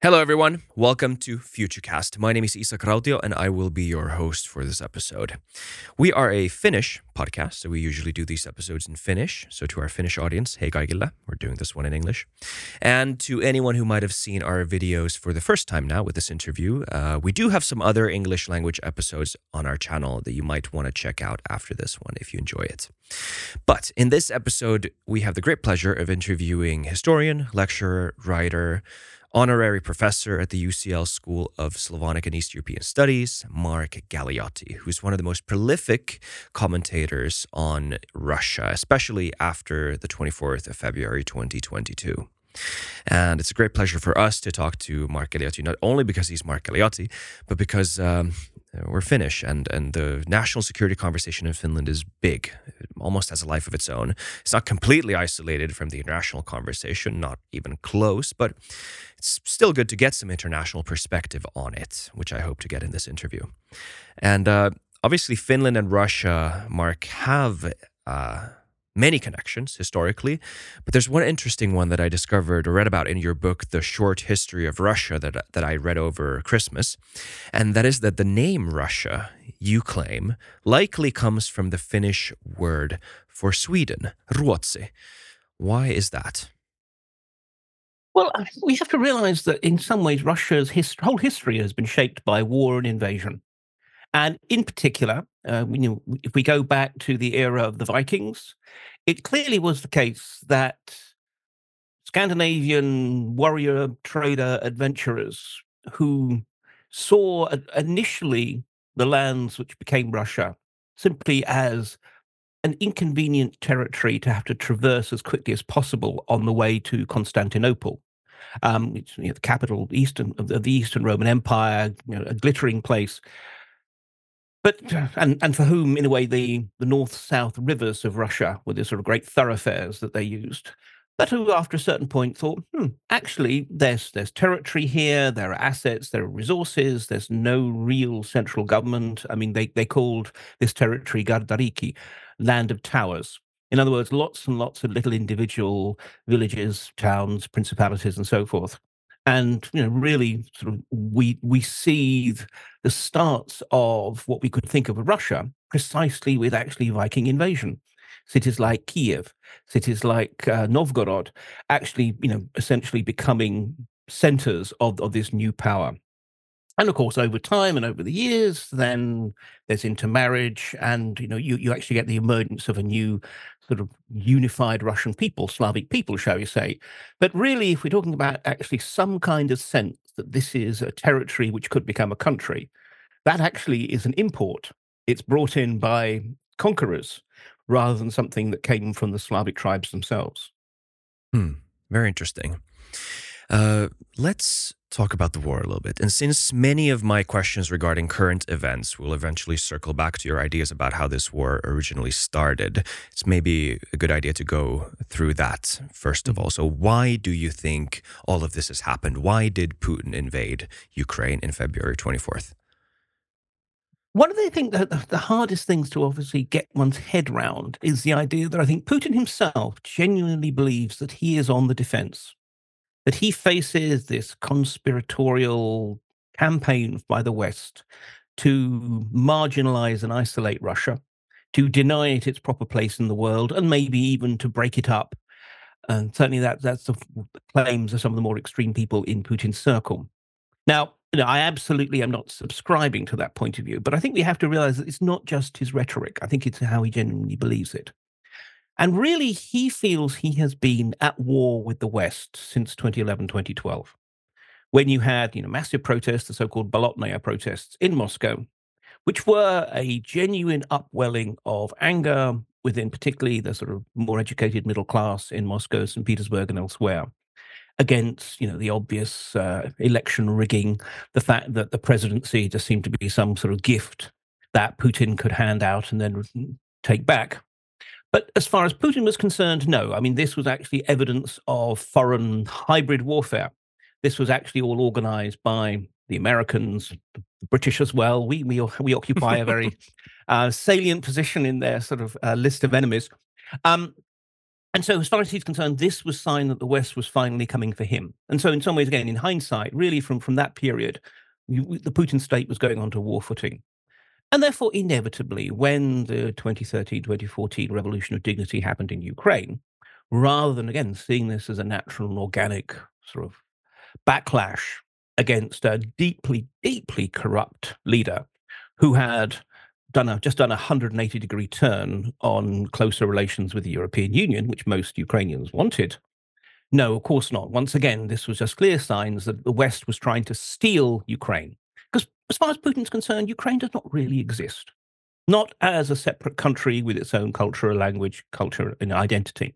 Hello, everyone. Welcome to Futucast. My name is Isa Krautio, and I will be your host for this episode. We are a Finnish podcast, so we usually do these episodes in Finnish. So, to our Finnish audience, hey kaikille, we're doing this one in English. And to anyone who might have seen our videos for the first time now with this interview, uh, we do have some other English language episodes on our channel that you might want to check out after this one if you enjoy it. But in this episode, we have the great pleasure of interviewing historian, lecturer, writer, honorary professor at the UCL School of Slavonic and East European Studies, Mark Galeotti, who's one of the most prolific commentators on Russia, especially after the 24th of February 2022. And it's a great pleasure for us to talk to Mark Galeotti, not only because he's Mark Galeotti, but because um, we're Finnish and, and the national security conversation in Finland is big, it almost has a life of its own. It's not completely isolated from the international conversation, not even close, but it's still good to get some international perspective on it, which I hope to get in this interview. And uh, obviously, Finland and Russia, Mark, have. Uh, many connections historically, but there's one interesting one that I discovered or read about in your book, The Short History of Russia, that, that I read over Christmas. And that is that the name Russia, you claim, likely comes from the Finnish word for Sweden, Ruotsi. Why is that? Well, we have to realize that in some ways, Russia's his- whole history has been shaped by war and invasion. And in particular, uh, you know, if we go back to the era of the Vikings, it clearly was the case that Scandinavian warrior, trader, adventurers who saw initially the lands which became Russia simply as an inconvenient territory to have to traverse as quickly as possible on the way to Constantinople. Um, you know, the capital eastern of the Eastern Roman Empire, you know, a glittering place but and and for whom, in a way, the the north south rivers of Russia were the sort of great thoroughfares that they used. But who, after a certain point, thought, hmm, actually, there's there's territory here, there are assets, there are resources, there's no real central government. I mean, they they called this territory Gardariki, land of towers. In other words, lots and lots of little individual villages, towns, principalities, and so forth and you know really sort of we we see the starts of what we could think of Russia precisely with actually Viking invasion. Cities like Kiev, cities like uh, Novgorod, actually you know essentially becoming centers of, of this new power. And of course, over time and over the years, then there's intermarriage, and you know, you, you actually get the emergence of a new sort of unified Russian people, Slavic people, shall we say. But really, if we're talking about actually some kind of sense that this is a territory which could become a country, that actually is an import. It's brought in by conquerors rather than something that came from the Slavic tribes themselves. Hmm. Very interesting. Uh, let's talk about the war a little bit. And since many of my questions regarding current events will eventually circle back to your ideas about how this war originally started, it's maybe a good idea to go through that first of all. So, why do you think all of this has happened? Why did Putin invade Ukraine in February 24th? One of the things that the hardest things to obviously get one's head round is the idea that I think Putin himself genuinely believes that he is on the defense that he faces this conspiratorial campaign by the West to marginalize and isolate Russia, to deny it its proper place in the world, and maybe even to break it up. And certainly that that's the claims of some of the more extreme people in Putin's circle. Now, you know, I absolutely am not subscribing to that point of view, but I think we have to realize that it's not just his rhetoric. I think it's how he genuinely believes it. And really, he feels he has been at war with the West since 2011, 2012, when you had you know, massive protests, the so called Bolotnaya protests in Moscow, which were a genuine upwelling of anger within particularly the sort of more educated middle class in Moscow, St. Petersburg, and elsewhere against you know the obvious uh, election rigging, the fact that the presidency just seemed to be some sort of gift that Putin could hand out and then take back. But as far as Putin was concerned, no. I mean, this was actually evidence of foreign hybrid warfare. This was actually all organized by the Americans, the British as well. We we we occupy a very uh, salient position in their sort of uh, list of enemies. Um, And so, as far as he's concerned, this was sign that the West was finally coming for him. And so, in some ways, again, in hindsight, really from, from that period, the Putin state was going on to war footing. And therefore, inevitably, when the 2013 2014 revolution of dignity happened in Ukraine, rather than, again, seeing this as a natural and organic sort of backlash against a deeply, deeply corrupt leader who had done a, just done a 180 degree turn on closer relations with the European Union, which most Ukrainians wanted. No, of course not. Once again, this was just clear signs that the West was trying to steal Ukraine. As far as Putin's concerned, Ukraine does not really exist. Not as a separate country with its own culture, language, culture, and identity.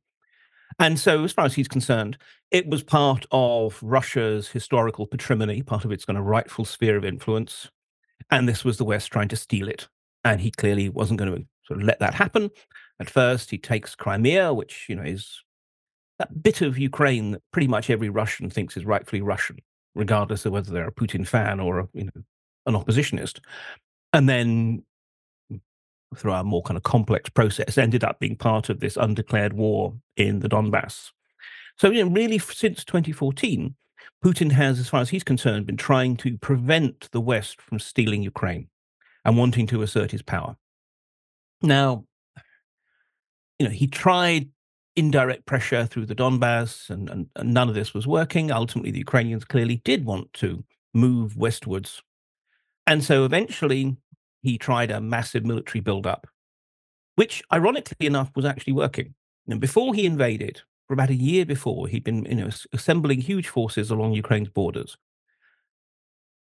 And so, as far as he's concerned, it was part of Russia's historical patrimony, part of its kind of rightful sphere of influence. And this was the West trying to steal it and he clearly wasn't going to sort of let that happen. At first, he takes Crimea, which you know is that bit of Ukraine that pretty much every Russian thinks is rightfully Russian, regardless of whether they're a Putin fan or a, you know an oppositionist. And then through a more kind of complex process, ended up being part of this undeclared war in the Donbass. So, you know, really, since 2014, Putin has, as far as he's concerned, been trying to prevent the West from stealing Ukraine and wanting to assert his power. Now, you know, he tried indirect pressure through the Donbass, and, and, and, none of this was working. Ultimately, the Ukrainians clearly did want to move westwards. And so eventually, he tried a massive military buildup, which, ironically enough, was actually working. And before he invaded, for about a year before, he'd been you know, assembling huge forces along Ukraine's borders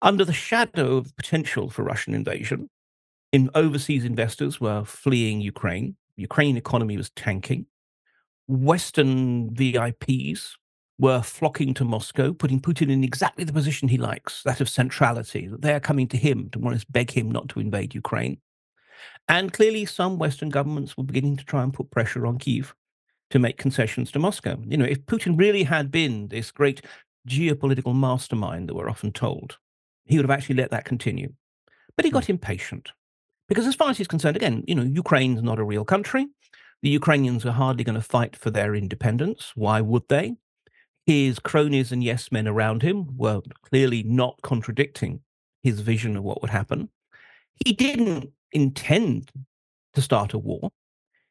under the shadow of potential for Russian invasion, in overseas investors were fleeing Ukraine. Ukraine economy was tanking. Western VIPs were flocking to Moscow, putting Putin in exactly the position he likes, that of centrality, that they are coming to him to want to beg him not to invade Ukraine. And clearly, some Western governments were beginning to try and put pressure on Kiev to make concessions to Moscow. You know, if Putin really had been this great geopolitical mastermind that we're often told, he would have actually let that continue. But he got hmm. impatient because, as far as he's concerned, again, you know, Ukraine's not a real country. The Ukrainians are hardly going to fight for their independence. Why would they? His cronies and yes men around him were clearly not contradicting his vision of what would happen. He didn't intend to start a war.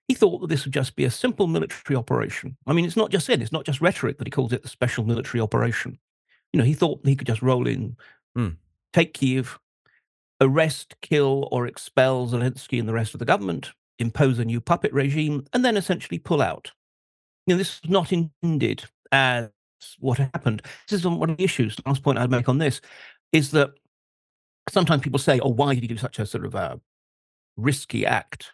He thought that this would just be a simple military operation. I mean, it's not just said, it's not just rhetoric that he calls it the special military operation. You know, he thought he could just roll in mm. take Kiev, arrest, kill, or expel Zelensky and the rest of the government, impose a new puppet regime, and then essentially pull out. You know, this is not intended as what happened. This is one of the issues. Last point I'd make on this is that sometimes people say, oh, why did he do such a sort of a risky act?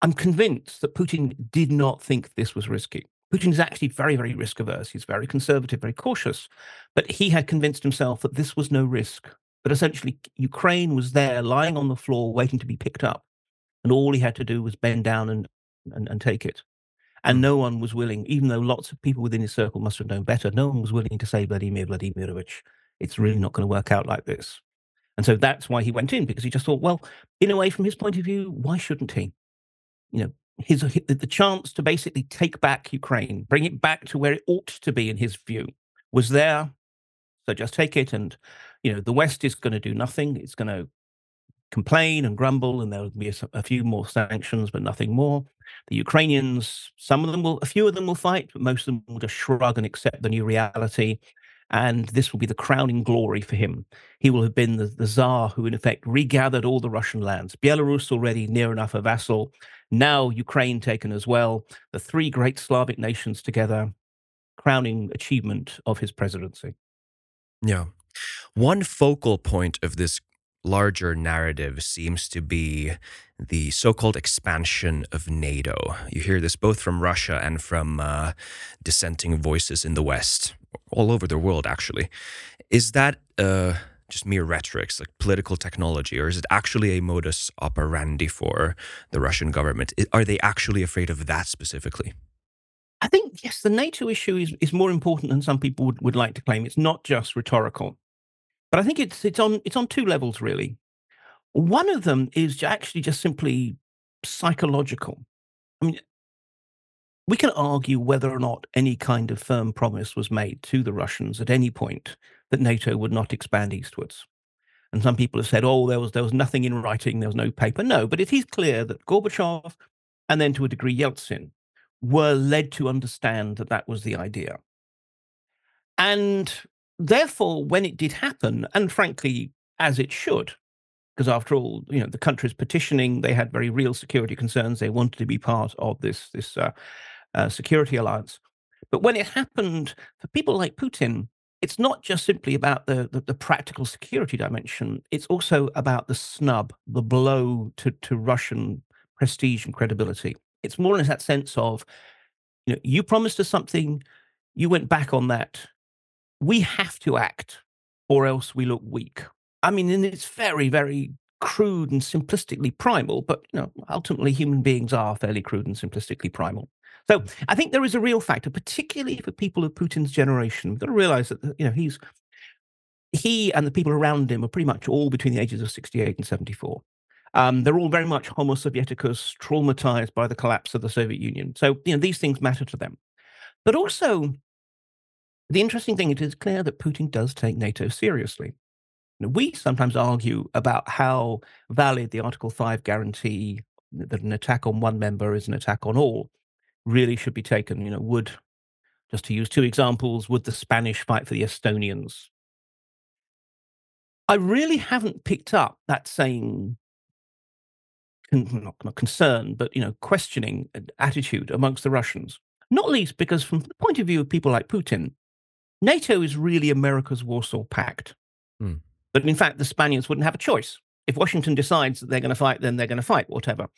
I'm convinced that Putin did not think this was risky. Putin is actually very, very risk averse. He's very conservative, very cautious. But he had convinced himself that this was no risk, that essentially Ukraine was there lying on the floor waiting to be picked up. And all he had to do was bend down and, and, and take it. And hmm. no one was willing, even though lots of people within his circle must have known better, no one was willing to say, Vladimir Vladimirovich, it's really not going to work out like this. And so that's why he went in, because he just thought, well, in a way, from his point of view, why shouldn't he? You know, his the chance to basically take back Ukraine, bring it back to where it ought to be in his view, was there. So just take it, and you know the West is going to do nothing. It's going to complain and grumble, and there'll be a, a, few more sanctions, but nothing more. The Ukrainians, some of them will, a few of them will fight, but most of them will just shrug and accept the new reality. And this will be the crowning glory for him. He will have been the, the czar who, in effect, regathered all the Russian lands. Belarus already near enough a vassal, now Ukraine taken as well, the three great Slavic nations together, crowning achievement of his presidency. Yeah. One focal point of this larger narrative seems to be the so called expansion of NATO. You hear this both from Russia and from uh, dissenting voices in the West, all over the world, actually. Is that uh, just mere rhetorics, like political technology, or is it actually a modus operandi for the Russian government? Are they actually afraid of that specifically? I think yes, the NATO issue is, is more important than some people would, would like to claim. It's not just rhetorical, but I think it's it's on it's on two levels really. One of them is actually just simply psychological. I mean, we can argue whether or not any kind of firm promise was made to the Russians at any point that NATO would not expand eastwards. And some people have said, oh, there was there was nothing in writing, there was no paper. No, but it is clear that Gorbachev and then to a degree Yeltsin were led to understand that that was the idea. And therefore, when it did happen, and frankly, as it should, because after all, you know, the country's petitioning, they had very real security concerns. They wanted to be part of this this uh, uh, security alliance. But when it happened, for people like Putin, it's not just simply about the, the, the practical security dimension. It's also about the snub, the blow to to Russian prestige and credibility. It's more in that sense of, you know, you promised us something, you went back on that. We have to act, or else we look weak. I mean, and it's very, very crude and simplistically primal, but you know, ultimately human beings are fairly crude and simplistically primal. So I think there is a real factor, particularly for people of Putin's generation. We've got to realize that you know he's he and the people around him are pretty much all between the ages of 68 and 74. Um, they're all very much Homo Sovieticus, traumatized by the collapse of the Soviet Union. So you know these things matter to them. But also, the interesting thing it is clear that Putin does take NATO seriously. we sometimes argue about how valid the Article 5 guarantee that an attack on one member is an attack on all really should be taken. You know, would, just to use two examples, would the Spanish fight for the Estonians? I really haven't picked up that same not, not concern, but you know, questioning uh, attitude amongst the Russians. Not least because, from the point of view of people like Putin, NATO is really America's Warsaw Pact. Hmm. But in fact, the Spaniards wouldn't have a choice. If Washington decides that they're going to fight, then they're going to fight, whatever.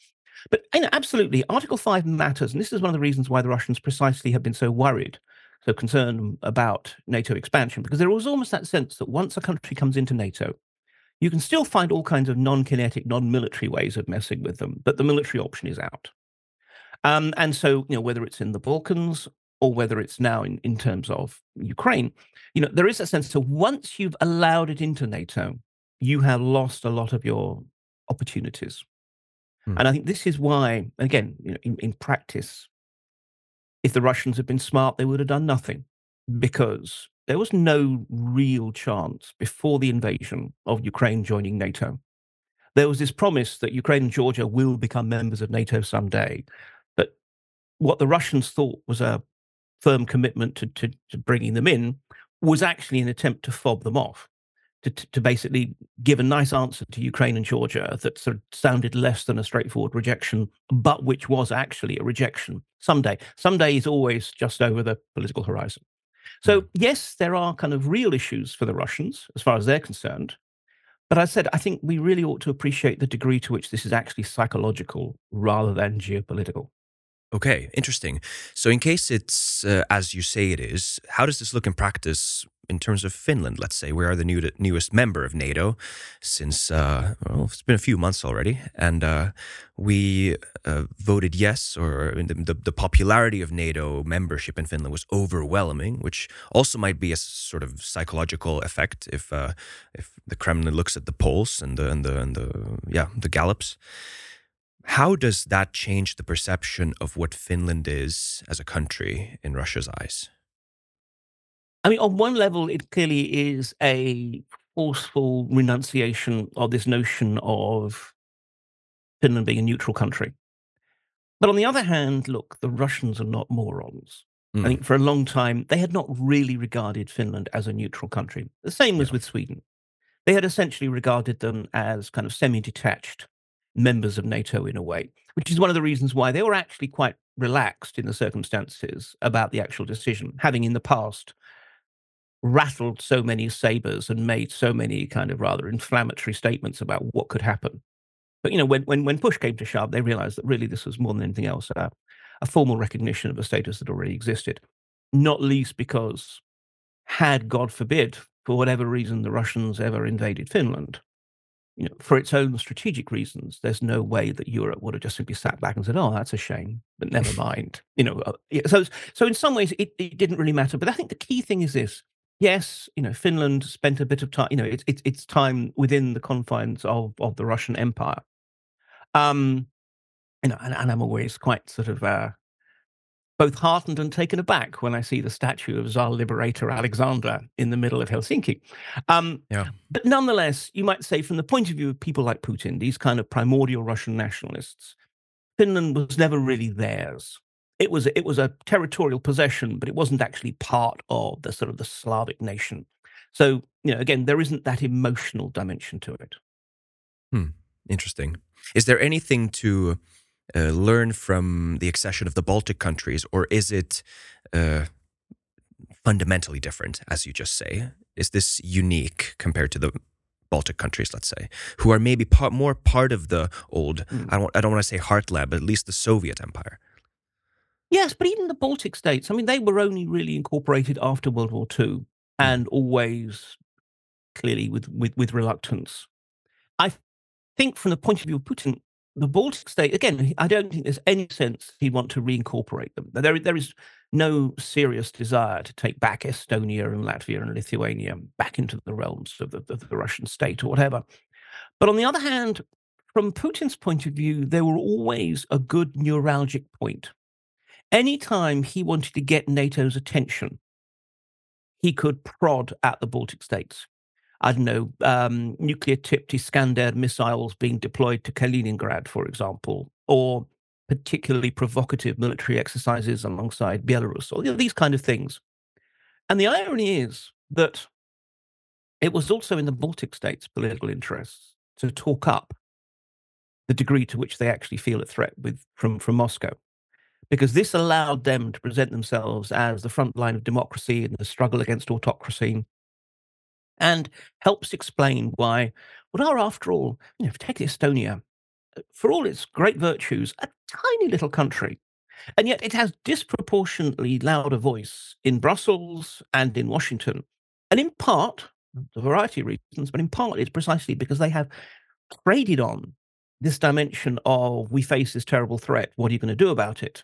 But you know, absolutely, Article 5 matters. And this is one of the reasons why the Russians precisely have been so worried, so concerned about NATO expansion, because there was almost that sense that once a country comes into NATO, you can still find all kinds of non kinetic, non military ways of messing with them, but the military option is out. Um, and so, you know, whether it's in the Balkans or whether it's now in, in terms of Ukraine, you know, there is a sense that once you've allowed it into NATO, you have lost a lot of your opportunities. Hmm. And I think this is why, again, you know, in, in practice, if the Russians had been smart, they would have done nothing because there was no real chance before the invasion of Ukraine joining NATO. There was this promise that Ukraine and Georgia will become members of NATO someday. But what the Russians thought was a firm commitment to, to, to bringing them in was actually an attempt to fob them off to, to basically give a nice answer to Ukraine and Georgia that sort of sounded less than a straightforward rejection, but which was actually a rejection someday. Someday is always just over the political horizon. So, hmm. yes, there are kind of real issues for the Russians as far as they're concerned. But I said, I think we really ought to appreciate the degree to which this is actually psychological rather than geopolitical. Okay, interesting. So, in case it's uh, as you say it is, how does this look in practice in terms of Finland, let's say, we are the new, newest member of NATO since, uh, well, it's been a few months already. And uh, we uh, voted yes, or the, the, the, popularity of NATO membership in Finland was overwhelming, which also might be a sort of psychological effect if uh, if the Kremlin looks at the polls and the, and the, and the, yeah, the Gallups. How does that change the perception of what Finland is as a country in Russia's eyes? I mean, on one level, it clearly is a forceful renunciation of this notion of Finland being a neutral country. But on the other hand, look, the Russians are not morons. Mm. I think for a long time, they had not really regarded Finland as a neutral country. The same was yeah. with Sweden. They had essentially regarded them as kind of semi detached members of NATO in a way, which is one of the reasons why they were actually quite relaxed in the circumstances about the actual decision, having in the past rattled so many sabers and made so many kind of rather inflammatory statements about what could happen. But you know, when when when push came to shove, they realized that really this was more than anything else a, a formal recognition of a status that already existed. Not least because, had God forbid, for whatever reason, the Russians ever invaded Finland, you know, for its own strategic reasons, there's no way that Europe would have just simply sat back and said, "Oh, that's a shame," but never mind. You know, uh, so so in some ways, it, it didn't really matter. But I think the key thing is this: yes, you know, Finland spent a bit of time, you know, it's it's it's time within the confines of of the Russian Empire. Um, you know, and, and I'm always quite sort of uh, both heartened and taken aback when I see the statue of Tsar Liberator Alexander in the middle of Helsinki. Um, Yeah. But nonetheless, you might say, from the point of view of people like Putin, these kind of primordial Russian nationalists, Finland was never really theirs. It was it was a territorial possession, but it wasn't actually part of the sort of the Slavic nation. So you know, again, there isn't that emotional dimension to it. Interesting. Is there anything to uh, learn from the accession of the Baltic countries, or is it uh, fundamentally different, as you just say? Is this unique compared to the Baltic countries, let's say, who are maybe part, more part of the old, Mm. I don't, I don't want to say heartland, but at least the Soviet Empire? Yes, but even the Baltic states, I mean, they were only really incorporated after World War II and always clearly with, with, with reluctance. I think from the point of view of Putin, the Baltic state, again, I don't think there's any sense he'd want to reincorporate them. There, there is no serious desire to take back Estonia and Latvia and Lithuania back into the realms of the, of the Russian state or whatever. But on the other hand, from Putin's point of view, they were always a good neuralgic point anytime he wanted to get NATO's attention, he could prod at the Baltic states. I don't know, um, nuclear tipped Iskander missiles being deployed to Kaliningrad, for example, or particularly provocative military exercises alongside Belarus, or you know, these kind of things. And the irony is that it was also in the Baltic states' political interests to talk up the degree to which they actually feel a threat with, from, from Moscow because this allowed them to present themselves as the front line of democracy in the struggle against autocracy and helps explain why what are, after all, you know, take Estonia, uh, for all its great virtues, a tiny little country. And yet it has disproportionately louder voice in Brussels and in Washington. And in part, a variety of reasons, but in part it's precisely because they have traded on this dimension of we face this terrible threat. What are you going to do about it?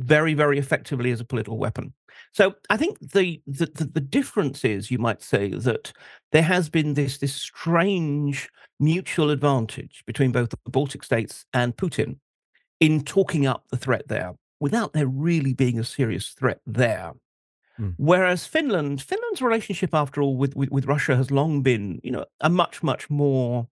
Very, very effectively as a political weapon. So I think the the, the, the difference is, you might say, that there has been this this strange mutual advantage between both the Baltic states and Putin in talking up the threat there without there really being a serious threat there. Hmm. Whereas Finland, Finland's relationship, after all, with, with with Russia has long been, you know, a much much more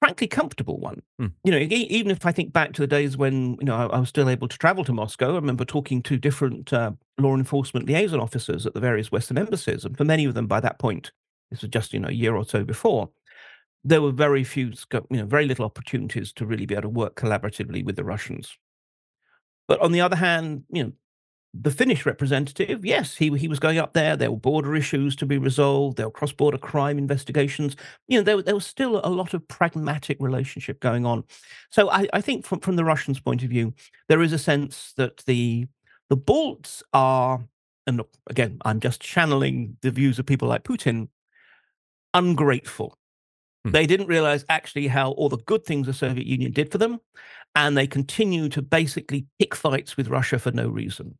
frankly comfortable one. Hmm. You know, even if I think back to the days when you know I, I was still able to travel to Moscow, I remember talking to different uh, law enforcement liaison officers at the various Western embassies, and for many of them by that point, this was just you know a year or so before, there were very few, you know, very little opportunities to really be able to work collaboratively with the Russians. But on the other hand, you know, the Finnish representative, yes, he he was going up there. There were border issues to be resolved. There were cross-border crime investigations. You know, there, there was still a lot of pragmatic relationship going on. So I, I think from from the Russians' point of view, there is a sense that the the Balts are, and look, again, I'm just channeling the views of people like Putin, ungrateful. Hmm. They didn't realize actually how all the good things the Soviet Union did for them, and they continue to basically pick fights with Russia for no reason.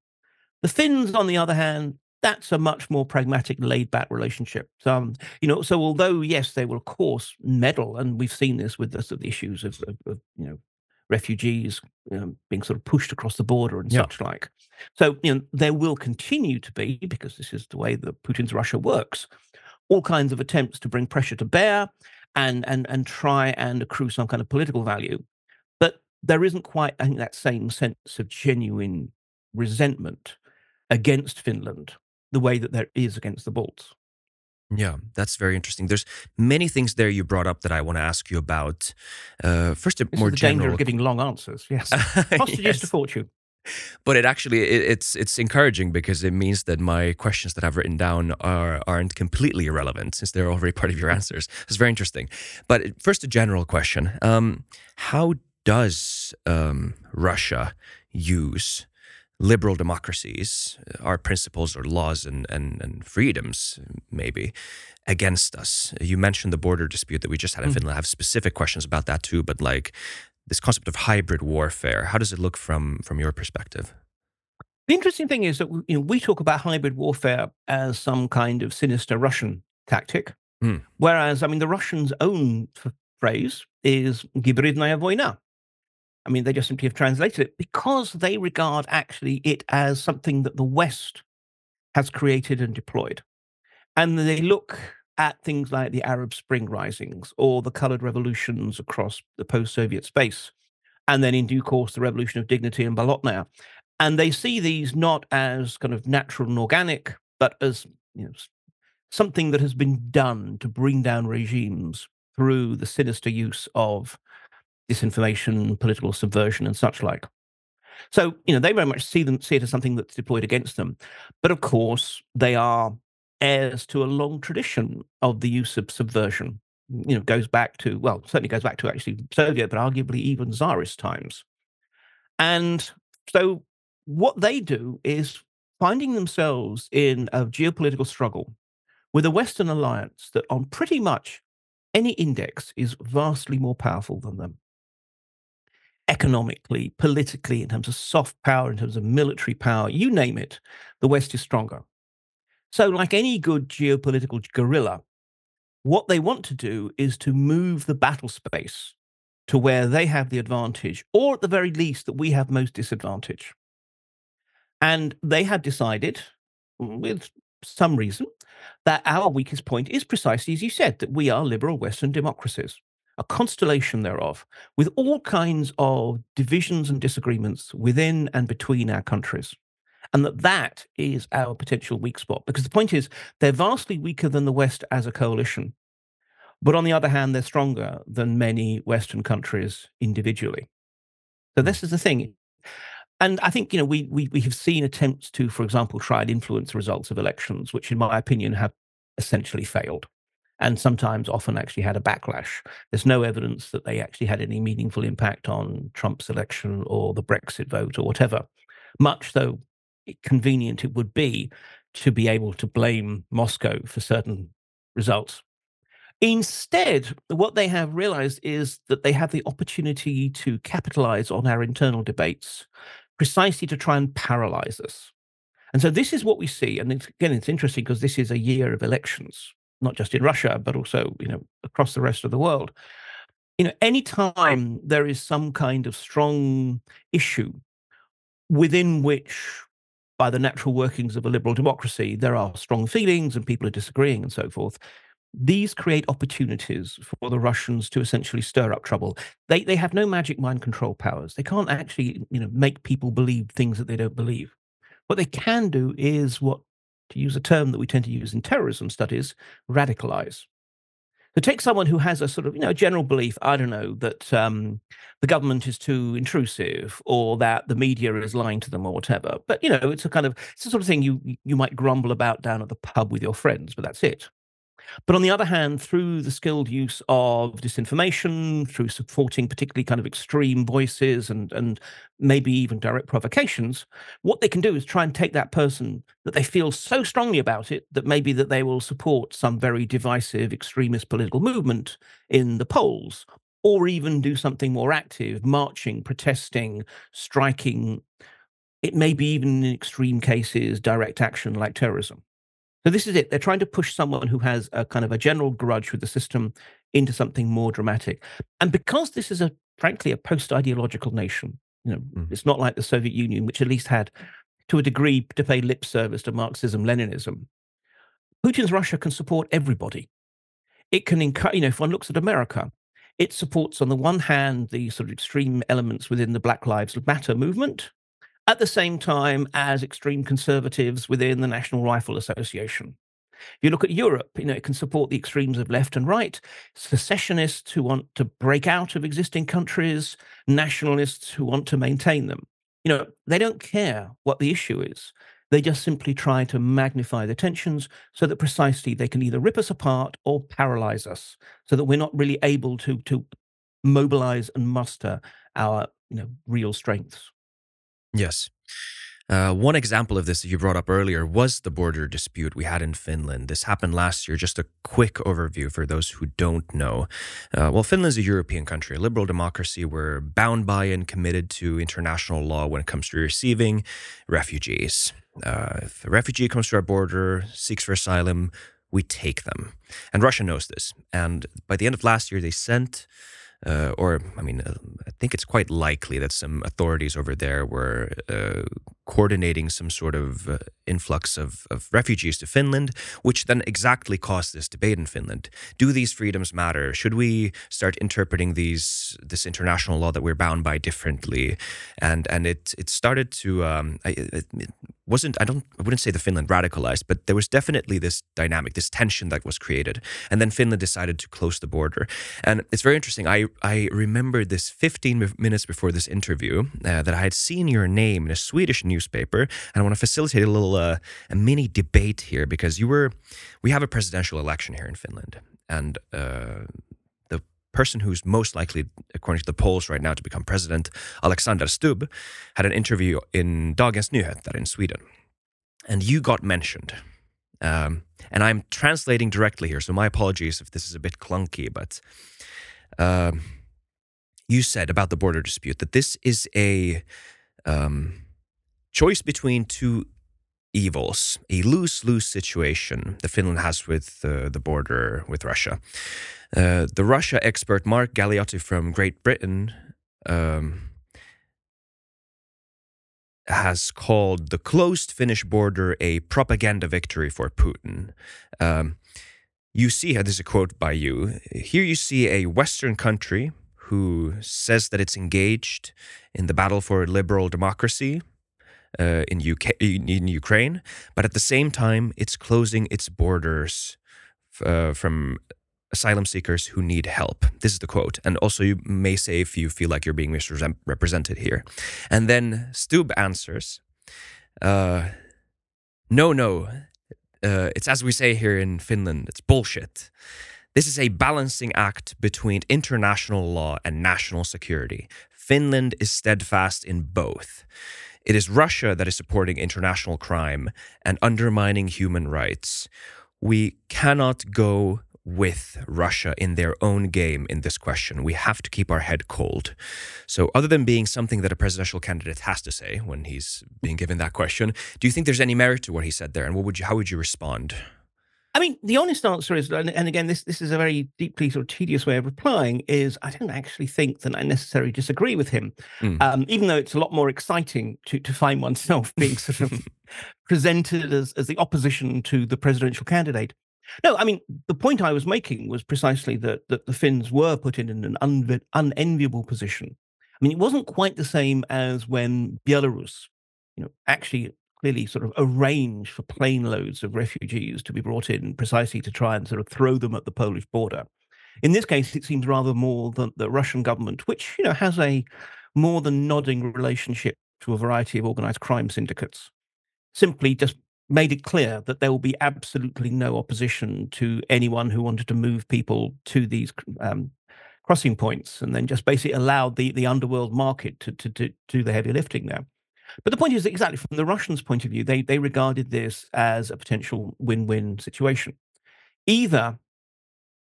The Finns, on the other hand, that's a much more pragmatic, laid-back relationship. Um, you know, so although yes, they will of course meddle, and we've seen this with the, sort of the issues of, of, of you know refugees um, being sort of pushed across the border and Yeah. such like. So you know there will continue to be because this is the way that Putin's Russia works. All kinds of attempts to bring pressure to bear and and and try and accrue some kind of political value, but there isn't quite I think that same sense of genuine resentment against Finland the way that there is against the Balts. Yeah, that's very interesting. There's many things there you brought up that I want to ask you about. Uh, first, a more the danger of giving long answers. Yes, hostages Yes. to fortune. but it actually it, it's it's encouraging because it means that my questions that I've written down are aren't completely irrelevant since they're already part of your answers. It's very interesting. But first, a general question: um, How does um, Russia use liberal democracies, our principles or laws and, and, and freedoms, maybe, against us? You mentioned the border dispute that we just had in Mhm. Finland. I have specific questions about that too. But like this concept of hybrid warfare, how does it look from from your perspective? The interesting thing is that you know we talk about hybrid warfare as some kind of sinister Russian tactic, Hmm. whereas I mean the Russians' own f- phrase is "гибридная война," I mean, they just simply have translated it because they regard actually it as something that the West has created and deployed. And they look at things like the Arab Spring risings or the colored revolutions across the post Soviet space, and then in due course, the revolution of dignity in Bolotnaya. And they see these not as kind of natural and organic, but as you know, something that has been done to bring down regimes through the sinister use of disinformation, political subversion, and such like. So, you know, they very much see them see it as something that's deployed against them. But of course, they are heirs to a long tradition of the use of subversion. You know, goes back to well, certainly goes back to actually Soviet, but arguably even Tsarist times. And so, what they do is finding themselves in a geopolitical struggle with a Western alliance that, on pretty much any index, is vastly more powerful than them economically, politically, in terms of soft power, in terms of military power, you name it, the West is stronger. So, like any good geopolitical guerrilla, what they want to do is to move the battle space to where they have the advantage, or at the very least, that we have most disadvantage. And they have decided, with some reason, that our weakest point is precisely as you said, that we are liberal Western democracies a constellation thereof, with all kinds of divisions and disagreements within and between our countries. And that that is our potential weak spot. Because the point is, they're vastly weaker than the West as a coalition. But on the other hand, they're stronger than many Western countries individually. So hmm. this is the thing. And I think, you know, we, we, we have seen attempts to, for example, try and influence the results of elections, which in my opinion have essentially failed and sometimes often actually had a backlash. There's no evidence that they actually had any meaningful impact on Trump's election or the Brexit vote or whatever, much though convenient it would be to be able to blame Moscow for certain results. Instead, what they have realized is that they have the opportunity to capitalize on our internal debates precisely to try and paralyze us. And so this is what we see. And it's, again, it's interesting because this is a year of elections not just in Russia, but also, you know, across the rest of the world. You know, anytime there is some kind of strong issue within which, by the natural workings of a liberal democracy, there are strong feelings and people are disagreeing and so forth, these create opportunities for the Russians to essentially stir up trouble. They they have no magic mind control powers. They can't actually, you know, make people believe things that they don't believe. What they can do is what to use a term that we tend to use in terrorism studies, radicalize. So take someone who has a sort of, you know, general belief, I don't know, that um, the government is too intrusive or that the media is lying to them or whatever. But, you know, it's a kind of, it's the sort of thing you, you might grumble about down at the pub with your friends, but that's it. But on the other hand, through the skilled use of disinformation, through supporting particularly kind of extreme voices and and maybe even direct provocations, what they can do is try and take that person that they feel so strongly about it that maybe that they will support some very divisive extremist political movement in the polls, or even do something more active, marching, protesting, striking. It may be even in extreme cases direct action like terrorism. So this is it. They're trying to push someone who has a kind of a general grudge with the system into something more dramatic. And because this is a frankly a post-ideological nation, you know, mm. it's not like the Soviet Union, which at least had to a degree to pay lip service to Marxism, Leninism. Putin's Russia can support everybody. It can encourage, you know, if one looks at America, it supports on the one hand the sort of extreme elements within the Black Lives Matter movement, at the same time as extreme conservatives within the National Rifle Association. If you look at Europe, you know, it can support the extremes of left and right, secessionists who want to break out of existing countries, nationalists who want to maintain them. You know, they don't care what the issue is. They just simply try to magnify the tensions so that precisely they can either rip us apart or paralyze us so that we're not really able to, to mobilize and muster our you know, real strengths. Yes. Uh, one example of this that you brought up earlier was the border dispute we had in Finland. This happened last year. Just a quick overview for those who don't know. Uh, well, Finland's a European country, a liberal democracy. We're bound by and committed to international law when it comes to receiving refugees. Uh, if a refugee comes to our border, seeks for asylum, we take them. And Russia knows this. And by the end of last year, they sent uh, or I mean, uh, I think it's quite likely that some authorities over there were uh, coordinating some sort of uh, influx of, of refugees to Finland, which then exactly caused this debate in Finland. Do these freedoms matter? Should we start interpreting these this international law that we're bound by differently? And and it it started to um, it, it wasn't I don't I wouldn't say the Finland radicalized, but there was definitely this dynamic, this tension that was created, and then Finland decided to close the border. And it's very interesting. I I remembered this 15 minutes before this interview uh, that I had seen your name in a Swedish newspaper, and I want to facilitate a little uh, a mini debate here because you were we have a presidential election here in Finland, and. Uh, person who's most likely, according to the polls right now, to become president, Alexander Stubb, had an interview in Dagens Nyheter in Sweden. And you got mentioned. Um, and I'm translating directly here, so my apologies if this is a bit clunky, but um, you said about the border dispute that this is a um, choice between two evils, a lose lose situation that Finland has with uh, the border with Russia. Uh, the Russia expert Mark Galeotti from Great Britain um, has called the closed Finnish border a propaganda victory for Putin. Um, you see, this is a quote by you. Here you see a Western country who says that it's engaged in the battle for liberal democracy uh, in UK in Ukraine, but at the same time, it's closing its borders uh, from asylum seekers who need help. This is the quote. And also, you may say if you feel like you're being misrepresented here. And then Stubb answers, uh, "No, no, uh, it's as we say here in Finland. It's bullshit." This is a balancing act between international law and national security. Finland is steadfast in both. It is Russia that is supporting international crime and undermining human rights. We cannot go with Russia in their own game in this question. We have to keep our head cold. So, other than being something that a presidential candidate has to say when he's being given that question, do you think there's any merit to what he said there? And what would you, how would you respond? I mean, the honest answer is, and, again, this this is a very deeply sort of tedious way of replying. Is I don't actually think that I necessarily disagree with him, mm. um, even though it's a lot more exciting to to find oneself being sort of presented as as the opposition to the presidential candidate. No, I mean the point I was making was precisely that that the Finns were put in an un- unenviable position. I mean, it wasn't quite the same as when Belarus, you know, actually clearly sort of arrange for plane loads of refugees to be brought in precisely to try and sort of throw them at the Polish border. In this case, it seems rather more that the Russian government, which you know has a more than nodding relationship to a variety of organized crime syndicates, simply just made it clear that there will be absolutely no opposition to anyone who wanted to move people to these um, crossing points, and then just basically allowed the, the underworld market to, to, to do the heavy lifting there. But the point is exactly from the Russians' point of view, they they regarded this as a potential win-win situation. Either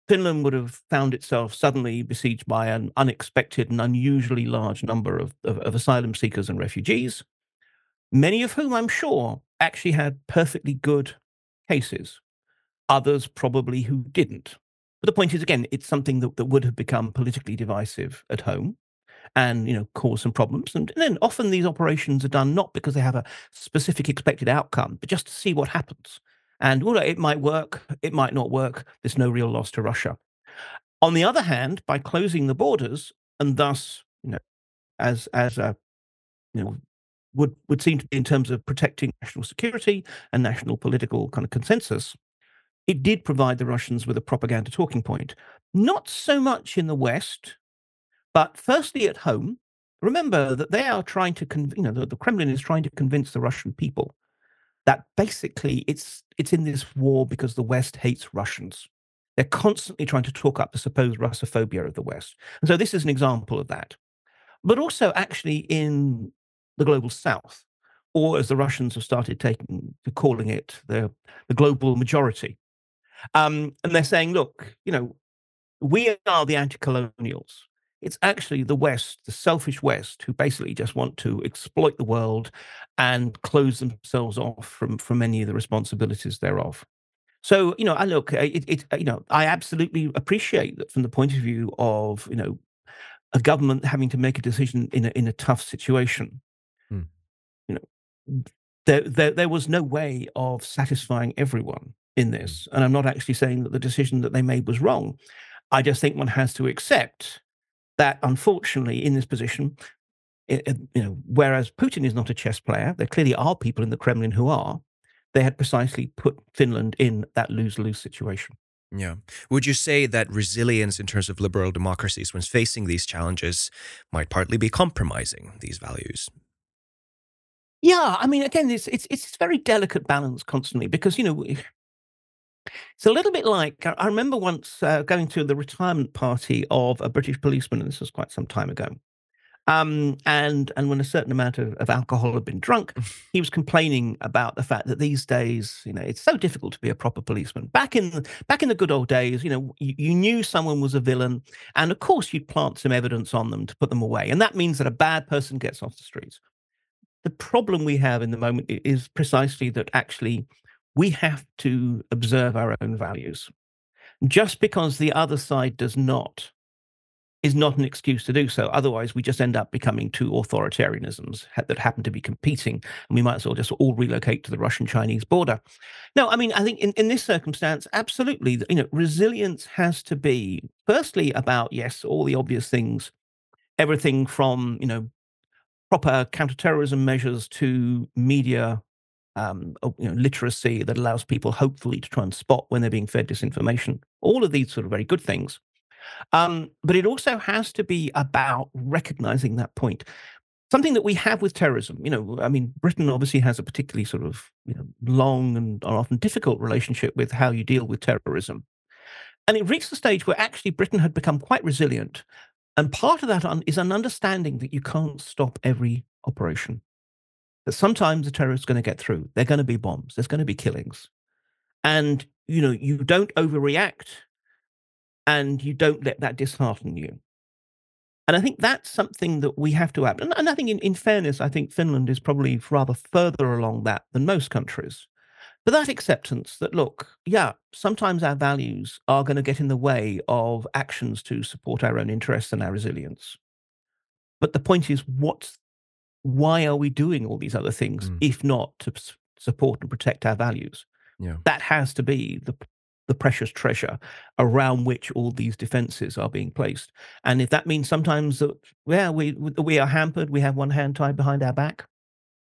Finland would have found itself suddenly besieged by an unexpected and unusually large number of, of, of asylum seekers and refugees, many of whom I'm sure actually had perfectly good cases. Others probably who didn't. But the point is, again, it's something that, that would have become politically divisive at home and you know cause some problems. And, then often these operations are done not because they have a specific expected outcome, but just to see what happens. And well, it might work, it might not work. There's no real loss to Russia. On the other hand, by closing the borders and thus, you know, as as a you know would would seem to be in terms of protecting national security and national political kind of consensus, it did provide the Russians with a propaganda talking point. Not so much in the West, but firstly, at home, remember that they are trying to, you know, the, the Kremlin is trying to convince the Russian people that basically it's it's in this war because the West hates Russians. They're constantly trying to talk up the supposed Russophobia of the West, and so this is an example of that. But also, actually, in the global South, or as the Russians have started taking to calling it, the the global majority, um, and they're saying, look, you know, we are the anti-colonials. It's actually the West, the selfish West, who basically just want to exploit the world and close themselves off from from any of the responsibilities thereof. So you know, I look, uh, it, it uh, you know, I absolutely appreciate that from the point of view of you know a government having to make a decision in a, in a tough situation. Hmm. You know, there, there there was no way of satisfying everyone in hmm. this, and I'm not actually saying that the decision that they made was wrong. I just think one has to accept that, unfortunately, in this position, it, it- you know, whereas Putin is not a chess player, there clearly are people in the Kremlin who are. They had precisely put Finland in that lose lose situation. Yeah. Would you say that resilience in terms of liberal democracies when facing these challenges might partly be compromising these values? Yeah, I mean, again, it's it's it's very delicate balance constantly because you know it's a little bit like I remember once uh, going to the retirement party of a British policeman, and this was quite some time ago. Um, and and when a certain amount of, of alcohol had been drunk, he was complaining about the fact that these days, you know, it's so difficult to be a proper policeman. Back in the, back in the good old days, you know, you, you knew someone was a villain, and of course you'd plant some evidence on them to put them away, and that means that a bad person gets off the streets the problem we have in the moment is precisely that actually we have to observe our own values. Just because the other side does not is not an excuse to do so. Otherwise, we just end up becoming two authoritarianisms ha- that happen to be competing, and we might as well just all relocate to the Russian-Chinese border. No, I mean, I think in, in this circumstance, absolutely, you know, resilience has to be firstly about yes, all the obvious things, everything from you know proper counterterrorism measures to media um, you know, literacy that allows people hopefully to try and spot when they're being fed disinformation. All of these sort of very good things. Um, but it also has to be about recognizing that point. Something that we have with terrorism, you know, I mean, Britain obviously has a particularly sort of you know, long and often difficult relationship with how you deal with terrorism. And it reached the stage where actually Britain had become quite resilient and part of that is an understanding that you can't stop every operation. That sometimes the terrorists are going to get through. They're going to be bombs. There's going to be killings, and you know you don't overreact, and you don't let that dishearten you. And I think that's something that we have to act. And, and I think, in, in fairness, I think Finland is probably rather further along that than most countries. But that acceptance that, look, yeah, sometimes our values are going to get in the way of actions to support our own interests and our resilience. But the point is, what's why are we doing all these other things Mm. if not to support and protect our values? Yeah. That has to be the the precious treasure around which all these defenses are being placed. And if that means sometimes that, yeah, we we are hampered, we have one hand tied behind our back,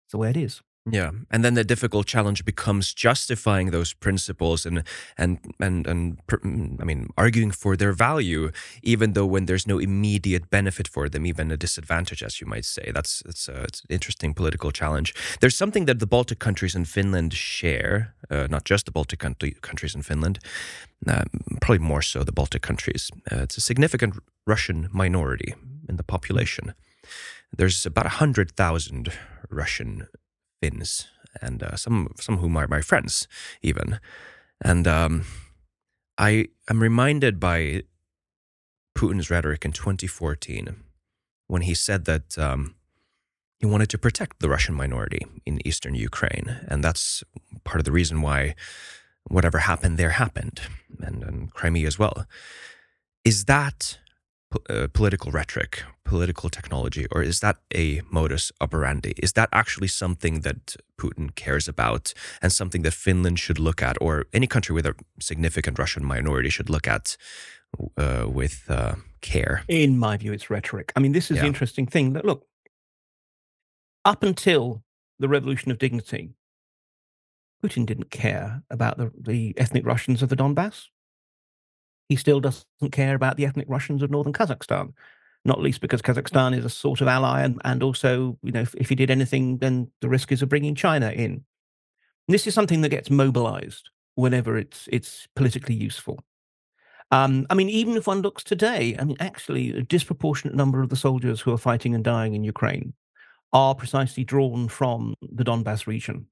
it's the way it is. Yeah, and then the difficult challenge becomes justifying those principles and and and and mm, I mean arguing for their value, even though when there's no immediate benefit for them, even a disadvantage, as you might say. That's it's, a, it's an interesting political challenge. There's something that the Baltic countries and Finland share, uh, not just the Baltic country, countries and Finland, uh, probably more so the Baltic countries. Uh, it's a significant Russian minority in the population. There's about hundred thousand Russian Finns, and uh, some some whom are my friends even. And um, I am reminded by Putin's rhetoric in 2014 when he said that um, he wanted to protect the Russian minority in eastern Ukraine, and that's part of the reason why whatever happened there happened, and, and Crimea as well. Is that uh, political rhetoric, political technology, or is that a modus operandi? Is that actually something that Putin cares about and something that Finland should look at, or any country with a significant Russian minority should look at uh, with uh, care? In my view, it's rhetoric. I mean, this is Yeah. the interesting thing that look, up until the revolution of dignity, Putin didn't care about the, the ethnic Russians of the Donbass. He still doesn't care about the ethnic Russians of northern Kazakhstan, not least because Kazakhstan is a sort of ally, and, and also, you know, if, if he did anything, then the risk is of bringing China in. And this is something that gets mobilized whenever it's it's politically useful. Um, I mean, even if one looks today, I mean, actually, a disproportionate number of the soldiers who are fighting and dying in Ukraine are precisely drawn from the Donbass region.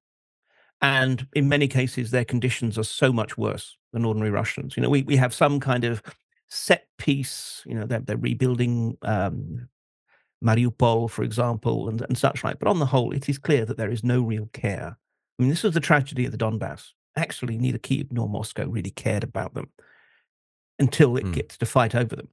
And in many cases, their conditions are so much worse than ordinary Russians. You know, we, we have some kind of set piece, you know, they're, they're rebuilding um, Mariupol, for example, and, and such like. But on the whole, it is clear that there is no real care. I mean, this was the tragedy of the Donbass. Actually, neither Kiev nor Moscow really cared about them until it Hmm. gets to fight over them.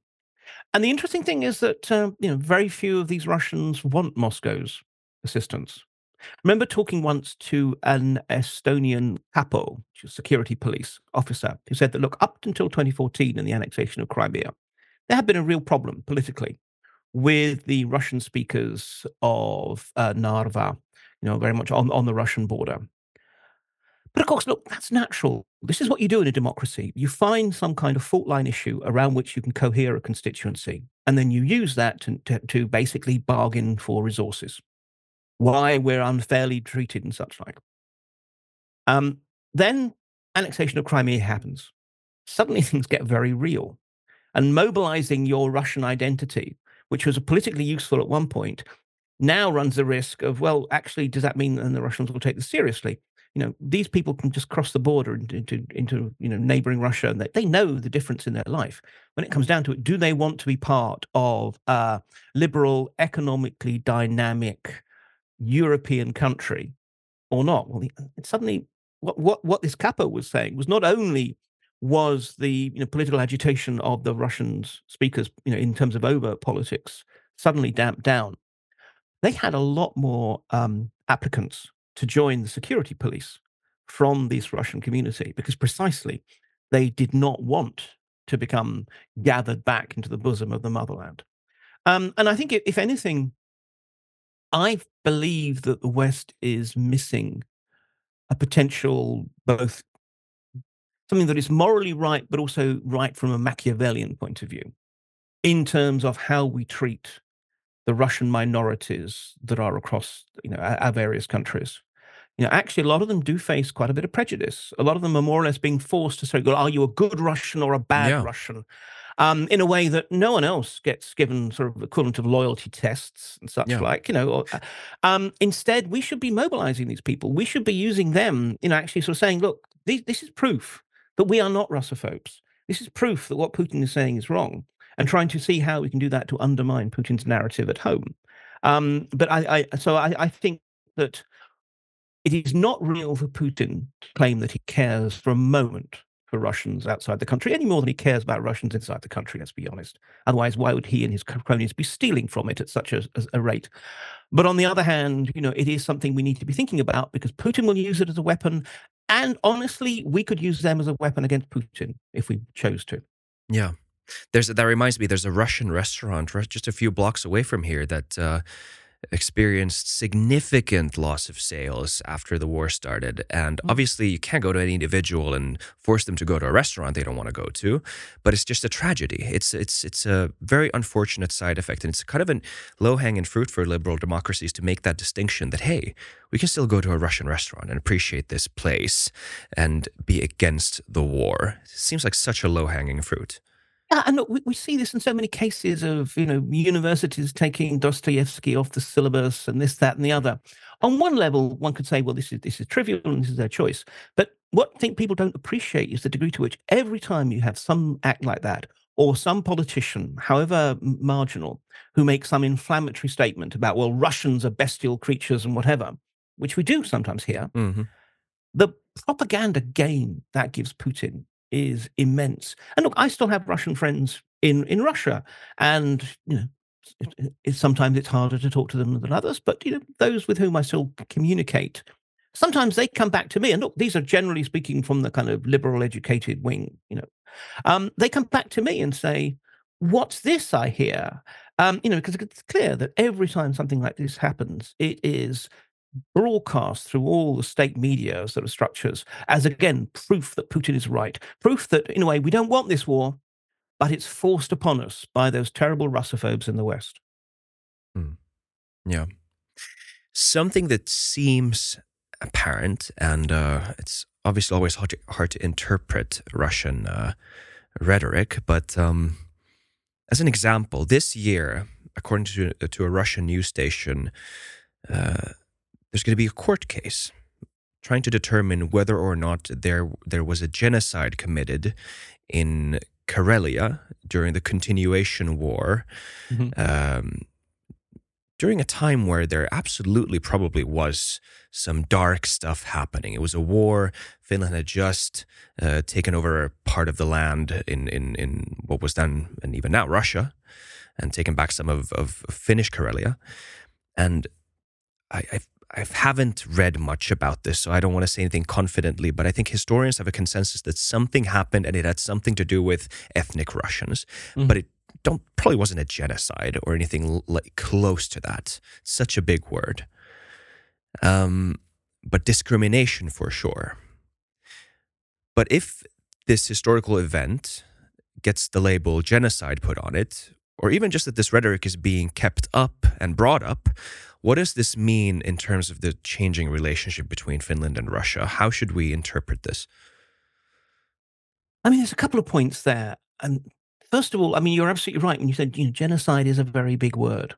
And the interesting thing is that uh, you know very few of these Russians want Moscow's assistance. I remember talking once to an Estonian KAPO, security police officer, who said that look, up until 2014 and the annexation of Crimea, there had been a real problem politically with the Russian speakers of uh, Narva, you know, very much on, on the Russian border. But of course, look, that's natural. This is what you do in a democracy. You find some kind of fault line issue around which you can cohere a constituency, and then you use that to, to, to basically bargain for resources. Why we're unfairly treated and such like. Um, then annexation of Crimea happens. Suddenly things get very real. And mobilizing your Russian identity, which was politically useful at one point, now runs the risk of, well, actually, does that mean that the Russians will take this seriously? you know these people can just cross the border into into, into you know neighboring Russia, and they, they know the difference in their life. When it comes down to it, do they want to be part of a liberal, economically dynamic European country or not? Well, suddenly, what what what this KAPO was saying was not only was the you know, political agitation of the Russian speakers, you know, in terms of over politics, suddenly damped down. They had a lot more um, applicants to join the security police from this Russian community because precisely they did not want to become gathered back into the bosom of the motherland. Um, and I think, if anything, I believe that the West is missing a potential both something that is morally right, but also right from a Machiavellian point of view in terms of how we treat the Russian minorities that are across you know our, various countries you know, actually, a lot of them do face quite a bit of prejudice. A lot of them are more or less being forced to say, "Well, are you a good Russian or a bad yeah. Russian?" Um, in a way that no one else gets given sort of equivalent of loyalty tests and such yeah. like, you know. Or, uh, um, instead, we should be mobilizing these people. We should be using them, you know, actually sort of saying, "Look, this, this is proof that we are not Russophobes. This is proof that what Putin is saying is wrong." And trying to see how we can do that to undermine Putin's narrative at home. Um, but I, I so I, I think that it is not real for Putin to claim that he cares for a moment for Russians outside the country any more than he cares about Russians inside the country, let's be honest. Otherwise, why would he and his cronies be stealing from it at such a, a, rate? But on the other hand, you know, it is something we need to be thinking about because Putin will use it as a weapon. And honestly, we could use them as a weapon against Putin if we chose to. Yeah. There's that reminds me. There's a Russian restaurant just a few blocks away from here that uh, experienced significant loss of sales after the war started. And mm. obviously, you can't go to any individual and force them to go to a restaurant they don't want to go to. But it's just a tragedy. It's it's it's a very unfortunate side effect, and it's kind of a low hanging fruit for liberal democracies to make that distinction that hey, we can still go to a Russian restaurant and appreciate this place and be against the war. It seems like such a low hanging fruit. Yeah, and look, we, we see this in so many cases of you know universities taking Dostoevsky off the syllabus and this, that, and the other. On one level, one could say, well, this is this is trivial and this is their choice. But what I think people don't appreciate is the degree to which every time you have some act like that, or some politician, however marginal, who makes some inflammatory statement about, well, Russians are bestial creatures and whatever, which we do sometimes hear, mm-hmm. the propaganda gain that gives Putin is immense. And look, I still have Russian friends in in Russia, and you know, it, it, sometimes it's harder to talk to them than others. But you know, those with whom I still communicate, sometimes they come back to me. And look, these are generally speaking from the kind of liberal educated wing. You know, um, they come back to me and say, "What's this I hear?" Um, you know, because it's clear that every time something like this happens, it is broadcast through all the state media sort of structures as again proof that Putin is right, proof that in a way we don't want this war, but it's forced upon us by those terrible Russophobes in the West. Hmm. Yeah, something that seems apparent, and uh, it's obviously always hard to, hard to interpret Russian uh, rhetoric, but um, as an example, this year, according to to a Russian news station. Uh, there's going to be a court case trying to determine whether or not there there was a genocide committed in Karelia during the continuation war. Mm-hmm. Um, during a time where there absolutely probably was some dark stuff happening. It was a war. Finland had just uh, taken over part of the land in, in, in what was then, and even now, Russia, and taken back some of, of Finnish Karelia. And I, I've, I haven't read much about this, so I don't want to say anything confidently, but I think historians have a consensus that something happened and it had something to do with ethnic Russians. Mm-hmm. But it don't probably wasn't a genocide or anything like close to that. Such a big word. Um, but discrimination for sure. But if this historical event gets the label genocide put on it, or even just that this rhetoric is being kept up and brought up, what does this mean in terms of the changing relationship between Finland and Russia? How should we interpret this? I mean, there's a couple of points there. And first of all, I mean, you're absolutely right when you said you know, genocide is a very big word.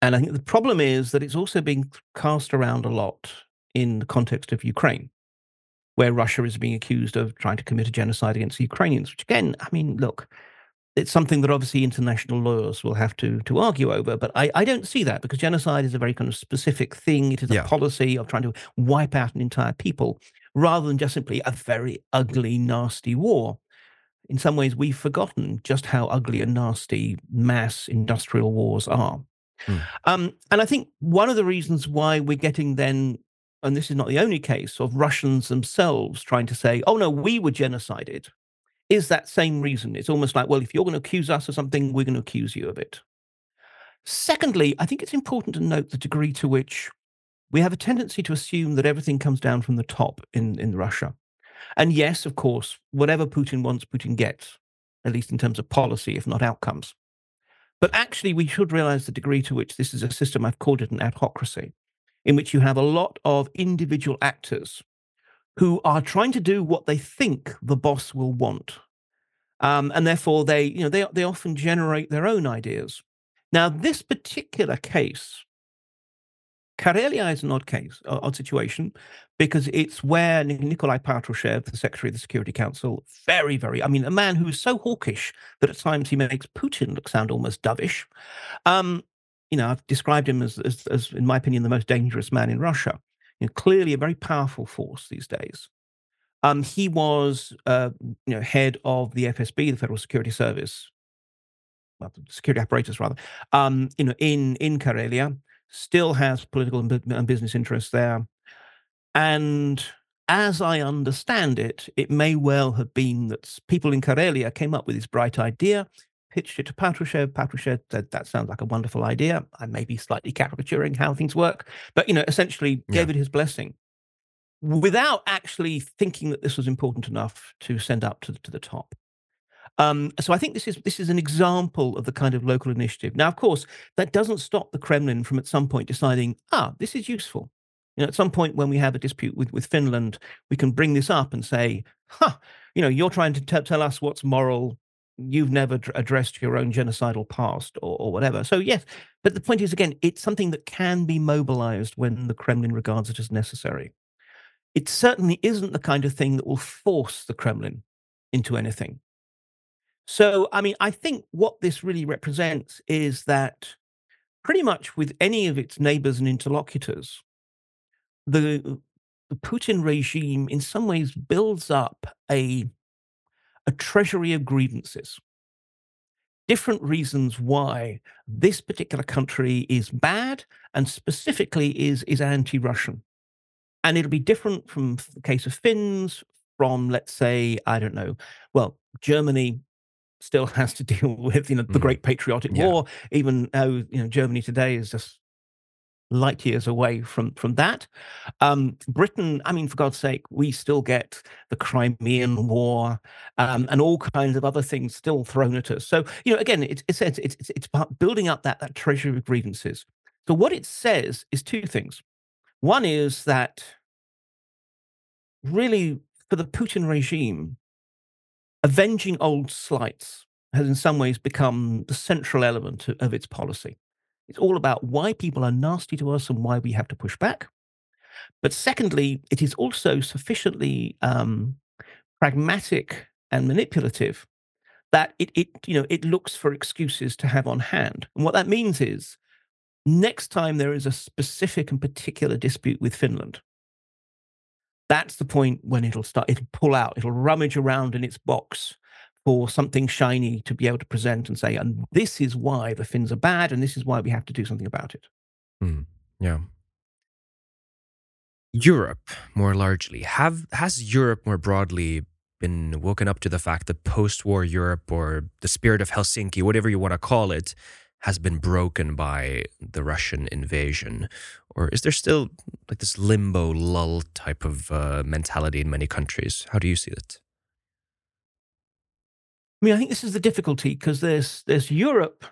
And I think the problem is that it's also being cast around a lot in the context of Ukraine, where Russia is being accused of trying to commit a genocide against Ukrainians, which again, I mean, look, it's something that obviously international lawyers will have to to argue over. But I, I don't see that because genocide is a very kind of specific thing. It is a yeah. policy of trying to wipe out an entire people rather than just simply a very ugly, nasty war. In some ways, we've forgotten just how ugly and nasty mass industrial wars are. Mm. Um, and I think one of the reasons why we're getting then, and this is not the only case, of Russians themselves trying to say, oh no, we were genocided is that same reason. It's almost like, well, if you're going to accuse us of something, we're going to accuse you of it. Secondly, I think it's important to note the degree to which we have a tendency to assume that everything comes down from the top in, in Russia. And yes, of course, whatever Putin wants, Putin gets, at least in terms of policy, if not outcomes. But actually, we should realize the degree to which this is a system, I've called it an adhocracy, in which you have a lot of individual actors who are trying to do what they think the boss will want. Um, and therefore, they, you know, they, they often generate their own ideas. Now, this particular case, Karelia is an odd case, odd situation, because it's where Nikolai Patrushev, the Secretary of the Security Council, very, very, I mean, a man who is so hawkish that at times he makes Putin look sound almost dovish. Um, you know, I've described him as, as, as, in my opinion, the most dangerous man in Russia you know, clearly a very powerful force these days. Um, he was, uh, you know, head of the FSB, the Federal Security Service, well, security apparatus rather, um, you know, in in Karelia, still has political and business interests there, and as I understand it, it may well have been that people in Karelia came up with this bright idea pitched it to Patrushev. Patrushev said, that sounds like a wonderful idea. I may be slightly caricaturing how things work, but, you know, essentially gave yeah. it his blessing without actually thinking that this was important enough to send up to, to the top. Um, so I think this is this is an example of the kind of local initiative. Now, of course, that doesn't stop the Kremlin from at some point deciding, ah, this is useful. You know, at some point when we have a dispute with, with Finland, we can bring this up and say, huh, you know, you're trying to t- tell us what's moral you've never addressed your own genocidal past or, or, whatever. So, yes, but the point is, again, it's something that can be mobilized when the Kremlin regards it as necessary. It certainly isn't the kind of thing that will force the Kremlin into anything. So, I mean, I think what this really represents is that pretty much with any of its neighbors and interlocutors, the, the Putin regime in some ways builds up a a treasury of grievances. Different reasons why this particular country is bad and specifically is, is anti Russian. And it'll be different from the case of Finns, from, let's say, I don't know, well, Germany still has to deal with you know the mm. great patriotic yeah. war even though you know germany today is just light years away from from that. Um, Britain, I mean, for God's sake, we still get the Crimean War um, and all kinds of other things still thrown at us. So you know, again, it, it says it's, it's it's about building up that that treasury of grievances. So what it says is two things. One is that really for the Putin regime, avenging old slights has in some ways become the central element of, of its policy. It's all about why people are nasty to us and why we have to push back. But secondly, it is also sufficiently um, pragmatic and manipulative that it, it, you know, it looks for excuses to have on hand. And what that means is Next time there is a specific and particular dispute with Finland, that's the point when it'll start, it'll pull out, it'll rummage around in its box for something shiny to be able to present and say, and this is why the Finns are bad, and this is why we have to do something about it. Hmm. Yeah. Europe, more largely, have has Europe more broadly been woken up to the fact that post-war Europe or the spirit of Helsinki, whatever you want to call it, has been broken by the Russian invasion? Or is there still like this limbo lull type of uh, mentality in many countries? How do you see it? I mean, I think this is the difficulty because there's there's Europe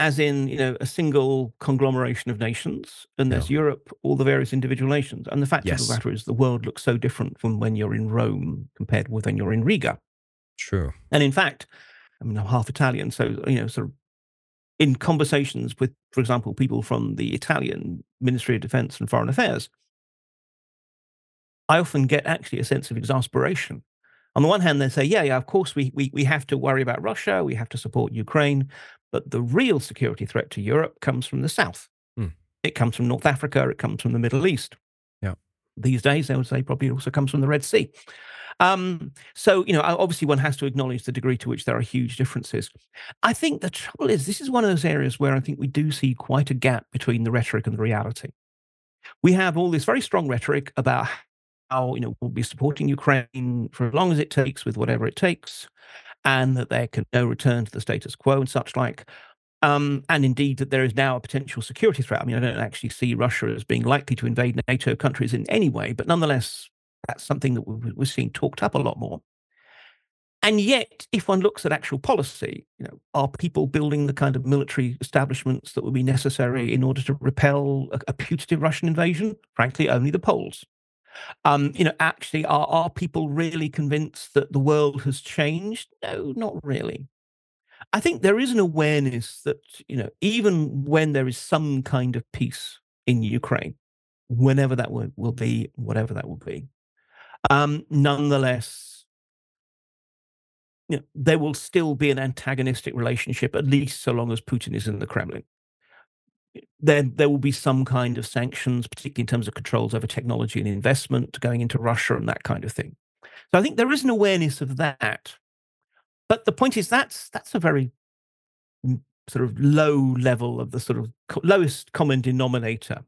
as in you know a single conglomeration of nations, and there's Yeah. Europe, all the various individual nations. And the fact of the matter is, the world looks so different from when you're in Rome compared with when you're in Riga. True. And in fact, I mean, I'm half Italian, so you know, sort of in conversations with, for example, people from the Italian Ministry of Defense and Foreign Affairs, I often get actually a sense of exasperation. On the one hand, they say, yeah, yeah, of course we, we, we have to worry about Russia, we have to support Ukraine, but the real security threat to Europe comes from the south. Hmm. It comes from North Africa, it comes from the Middle East. Yeah. These days, they would say probably also comes from the Red Sea. Um, so, you know, obviously one has to acknowledge the degree to which there are huge differences. I think the trouble is, this is one of those areas where I think we do see quite a gap between the rhetoric and the reality. We have all this very strong rhetoric about how, you know, we'll be supporting Ukraine for as long as it takes with whatever it takes, and that there can no return to the status quo and such like. Um, and indeed, that there is now a potential security threat. I mean, I don't actually see Russia as being likely to invade NATO countries in any way, but nonetheless, that's something that we- we're seeing talked up a lot more. And yet, if one looks at actual policy, you know, are people building the kind of military establishments that would be necessary in order to repel a, a putative Russian invasion? Frankly, only the Poles. Um, you know, actually, are are people really convinced that the world has changed? No, not really. I think there is an awareness that you know, even when there is some kind of peace in Ukraine, whenever that will, be, whatever that will be, um, nonetheless, you know, there will still be an antagonistic relationship, at least so long as Putin is in the Kremlin. There, there will be some kind of sanctions, particularly in terms of controls over technology and investment going into Russia and that kind of thing. So I think there is an awareness of that. But the point is, that's that's a very mm, sort of low level of the sort of lowest common denominator.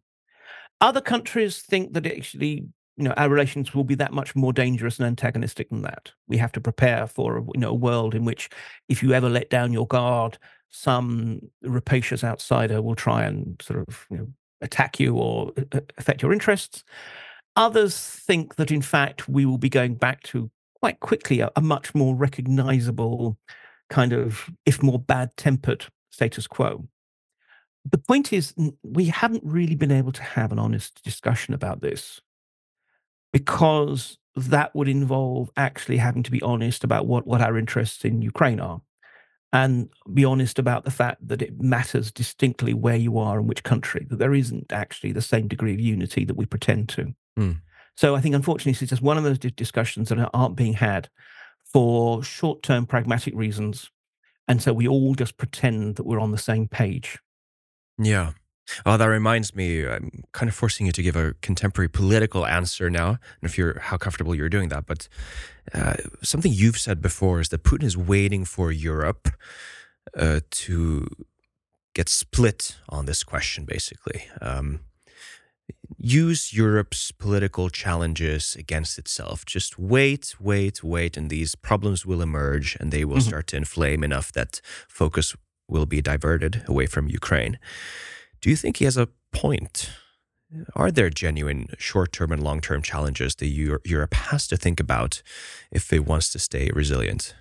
Other countries think that actually, you know, our relations will be that much more dangerous and antagonistic than that. We have to prepare for, you know, a world in which, if you ever let down your guard, some rapacious outsider will try and sort of, you know, attack you or uh, affect your interests. Others think that, in fact, we will be going back to quite quickly a, a much more recognizable kind of, if more bad-tempered status quo the point is we haven't really been able to have an honest discussion about this because that would involve actually having to be honest about what, what our interests in Ukraine are and be honest about the fact that it matters distinctly where you are and which country, that there isn't actually the same degree of unity that we pretend to. Hmm. So I think, unfortunately, it's just one of those discussions that aren't being had for short term pragmatic reasons. And so we all just pretend that we're on the same page. Yeah. Oh, that reminds me. I'm kind of forcing you to give a contemporary political answer now. And if you're how comfortable you're doing that, but uh, something you've said before is that Putin is waiting for Europe uh, to get split on this question. Basically, um, use Europe's political challenges against itself. Just wait, wait, wait, and these problems will emerge, and they will Mhm. start to inflame enough that focus will be diverted away from Ukraine. Do you think he has a point? Are there genuine short term and long term challenges that Eu- Europe has to think about if it wants to stay resilient?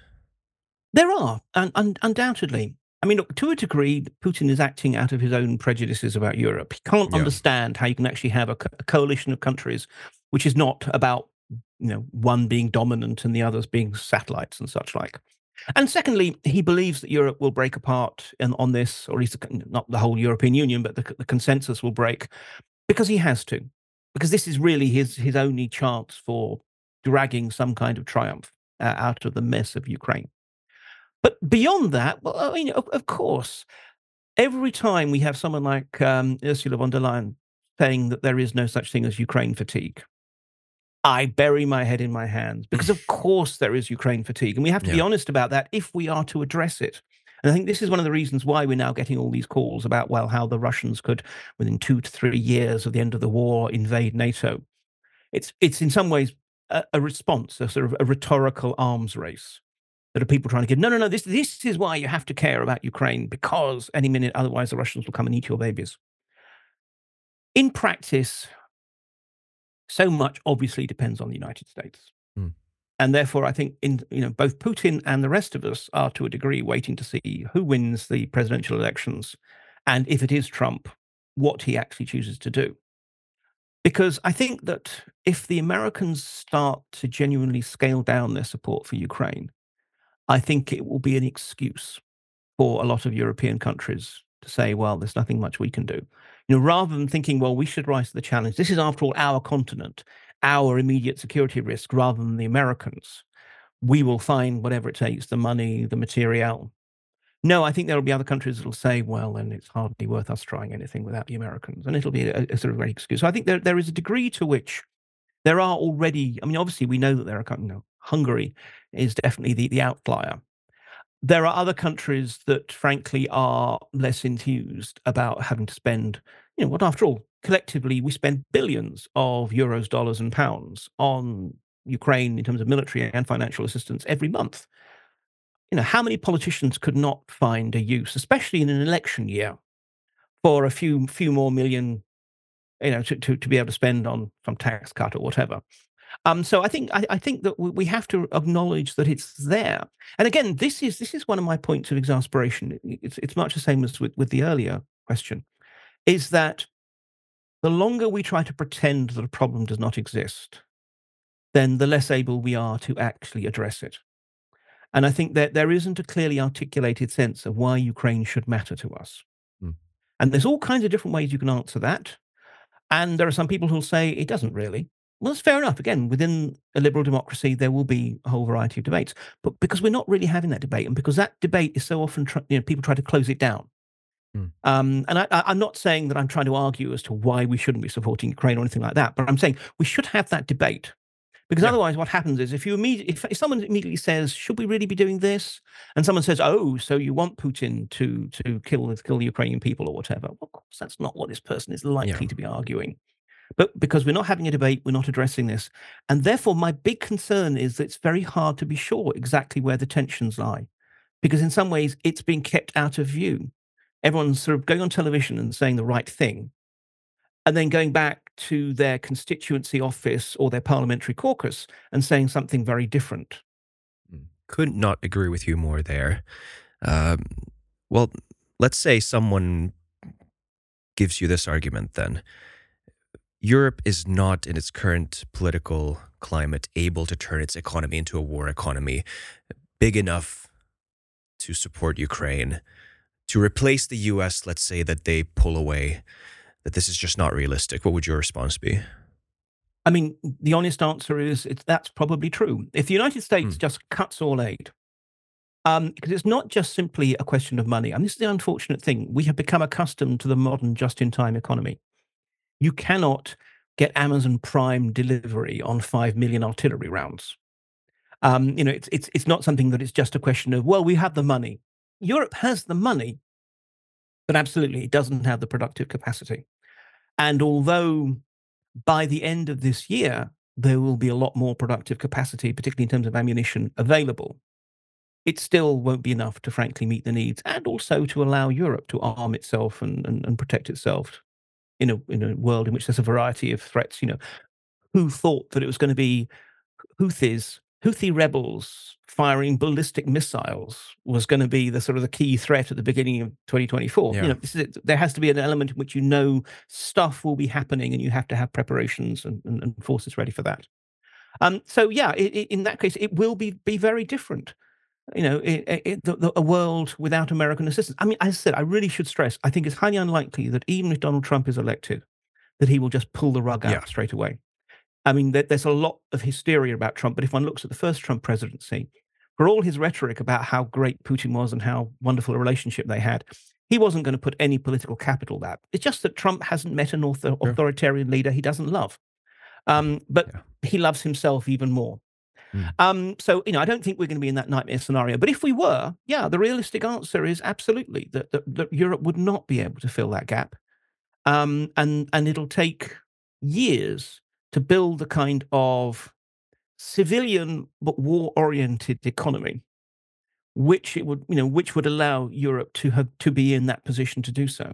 There are, un- un- undoubtedly. I mean, look, to a degree, Putin is acting out of his own prejudices about Europe. He can't Yeah. understand how you can actually have a, co- a coalition of countries which is not about, you know, one being dominant and the others being satellites and such like. And secondly, he believes that Europe will break apart in, on this, or at least not the whole European Union, but the, the consensus will break because he has to, because this is really his his only chance for dragging some kind of triumph uh, out of the mess of Ukraine. But beyond that, well, I mean, of, of course, every time we have someone like um, Ursula von der Leyen saying that there is no such thing as Ukraine fatigue, I bury my head in my hands because, of course, there is Ukraine fatigue. And we have to yeah. be honest about that if we are to address it. And I think this is one of the reasons why we're now getting all these calls about, well, how the Russians could, within two to three years of the end of the war, invade NATO. It's, it's in some ways a, a response, a sort of a rhetorical arms race that are people trying to give, no, no, no, this, this is why you have to care about Ukraine because any minute, otherwise the Russians will come and eat your babies. In practice, so much obviously depends on the United States. Mm. And therefore, I think in you know both Putin and the rest of us are to a degree waiting to see who wins the presidential elections, and if it is Trump, what he actually chooses to do. Because I think that if the Americans start to genuinely scale down their support for Ukraine, I think it will be an excuse for a lot of European countries to say, well, there's nothing much we can do. You know, rather than thinking, well, we should rise to the challenge. This is, after all, our continent, our immediate security risk, rather than the Americans. We will find whatever it takes, the money, the material. No, I think there will be other countries that will say, well, then it's hardly worth us trying anything without the Americans. And it'll be a, a sort of great excuse. So I think there, there is a degree to which there are already, I mean, obviously we know that there are, you know, Hungary is definitely the, the outlier there are other countries that, frankly, are less enthused about having to spend, you know, what after all, collectively, we spend billions of euros, dollars, and pounds on Ukraine in terms of military and financial assistance every month. You know, how many politicians could not find a use, especially in an election year, for a few few more million, you know, to, to, to be able to spend on some tax cut or whatever? Um, so I think I, I, think that we have to acknowledge that it's there. And again, this is this is one of my points of exasperation. It's it's much the same as with, with the earlier question, is that the longer we try to pretend that a problem does not exist, then the less able we are to actually address it. And I think that there isn't a clearly articulated sense of why Ukraine should matter to us. Mm. And there's all kinds of different ways you can answer that. And there are some people who'll say it doesn't really. Well, that's fair enough. Again, within a liberal democracy, there will be a whole variety of debates. But because we're not really having that debate, and because that debate is so often, tr- you know, people try to close it down. Mm. Um, and I, I'm not saying that I'm trying to argue as to why we shouldn't be supporting Ukraine or anything like that, but I'm saying we should have that debate. Because yeah. otherwise, what happens is if you immediately, if, if someone immediately says, "Should we really be doing this?" and someone says, "Oh, so you want Putin to to kill kill the Ukrainian people or whatever?" Well, of course, that's not what this person is likely yeah. to be arguing. But because we're not having a debate, we're not addressing this. And therefore, my big concern is that it's very hard to be sure exactly where the tensions lie, because in some ways, it's being kept out of view. Everyone's sort of going on television and saying the right thing, and then going back to their constituency office or their parliamentary caucus and saying something very different. Hmm. Could not agree with you more there. Um, well, let's say someone gives you this argument then Europe is not, in its current political climate, able to turn its economy into a war economy big enough to support Ukraine. To replace the US, let's say that they pull away, that this is just not realistic. What would your response be? I mean, the honest answer is it's, that's probably true. If the United States hmm. just cuts all aid, um, because it's not just simply a question of money. And this is the unfortunate thing. We have become accustomed to the modern just in time economy. You cannot get Amazon Prime delivery on 5 million artillery rounds. Um, you know, it's, it's, it's not something that it's just a question of, well, we have the money. Europe has the money, but absolutely it doesn't have the productive capacity. And although by the end of this year, there will be a lot more productive capacity, particularly in terms of ammunition available, it still won't be enough to frankly meet the needs and also to allow Europe to arm itself and, and, and protect itself in a in a world in which there's a variety of threats. You know, who thought that it was going to be Houthis, Houthi rebels firing ballistic missiles was going to be the sort of the key threat at the beginning of 2024. Yeah. You know, there has to be an element in which you know stuff will be happening, and you have to have preparations and, and, and forces ready for that. Um, so yeah, it, it, in that case, it will be be very different you know, it, it, the, the, a world without American assistance. I mean, as I said, I really should stress, I think it's highly unlikely that even if Donald Trump is elected, that he will just pull the rug out yeah. straight away. I mean, there, there's a lot of hysteria about Trump, but if one looks at the first Trump presidency, for all his rhetoric about how great Putin was and how wonderful a relationship they had, He wasn't going to put any political capital that. It's just that Trump hasn't met an author- authoritarian leader he doesn't love. Um, but yeah. he loves himself even more. Mm. Um, so, you know, I don't think we're going to be in that nightmare scenario. But if we were, yeah, the realistic answer is absolutely that, that, that Europe would not be able to fill that gap. Um, and, and it'll take years to build the kind of civilian but war-oriented economy which it would you know which would allow Europe to have to be in that position to do so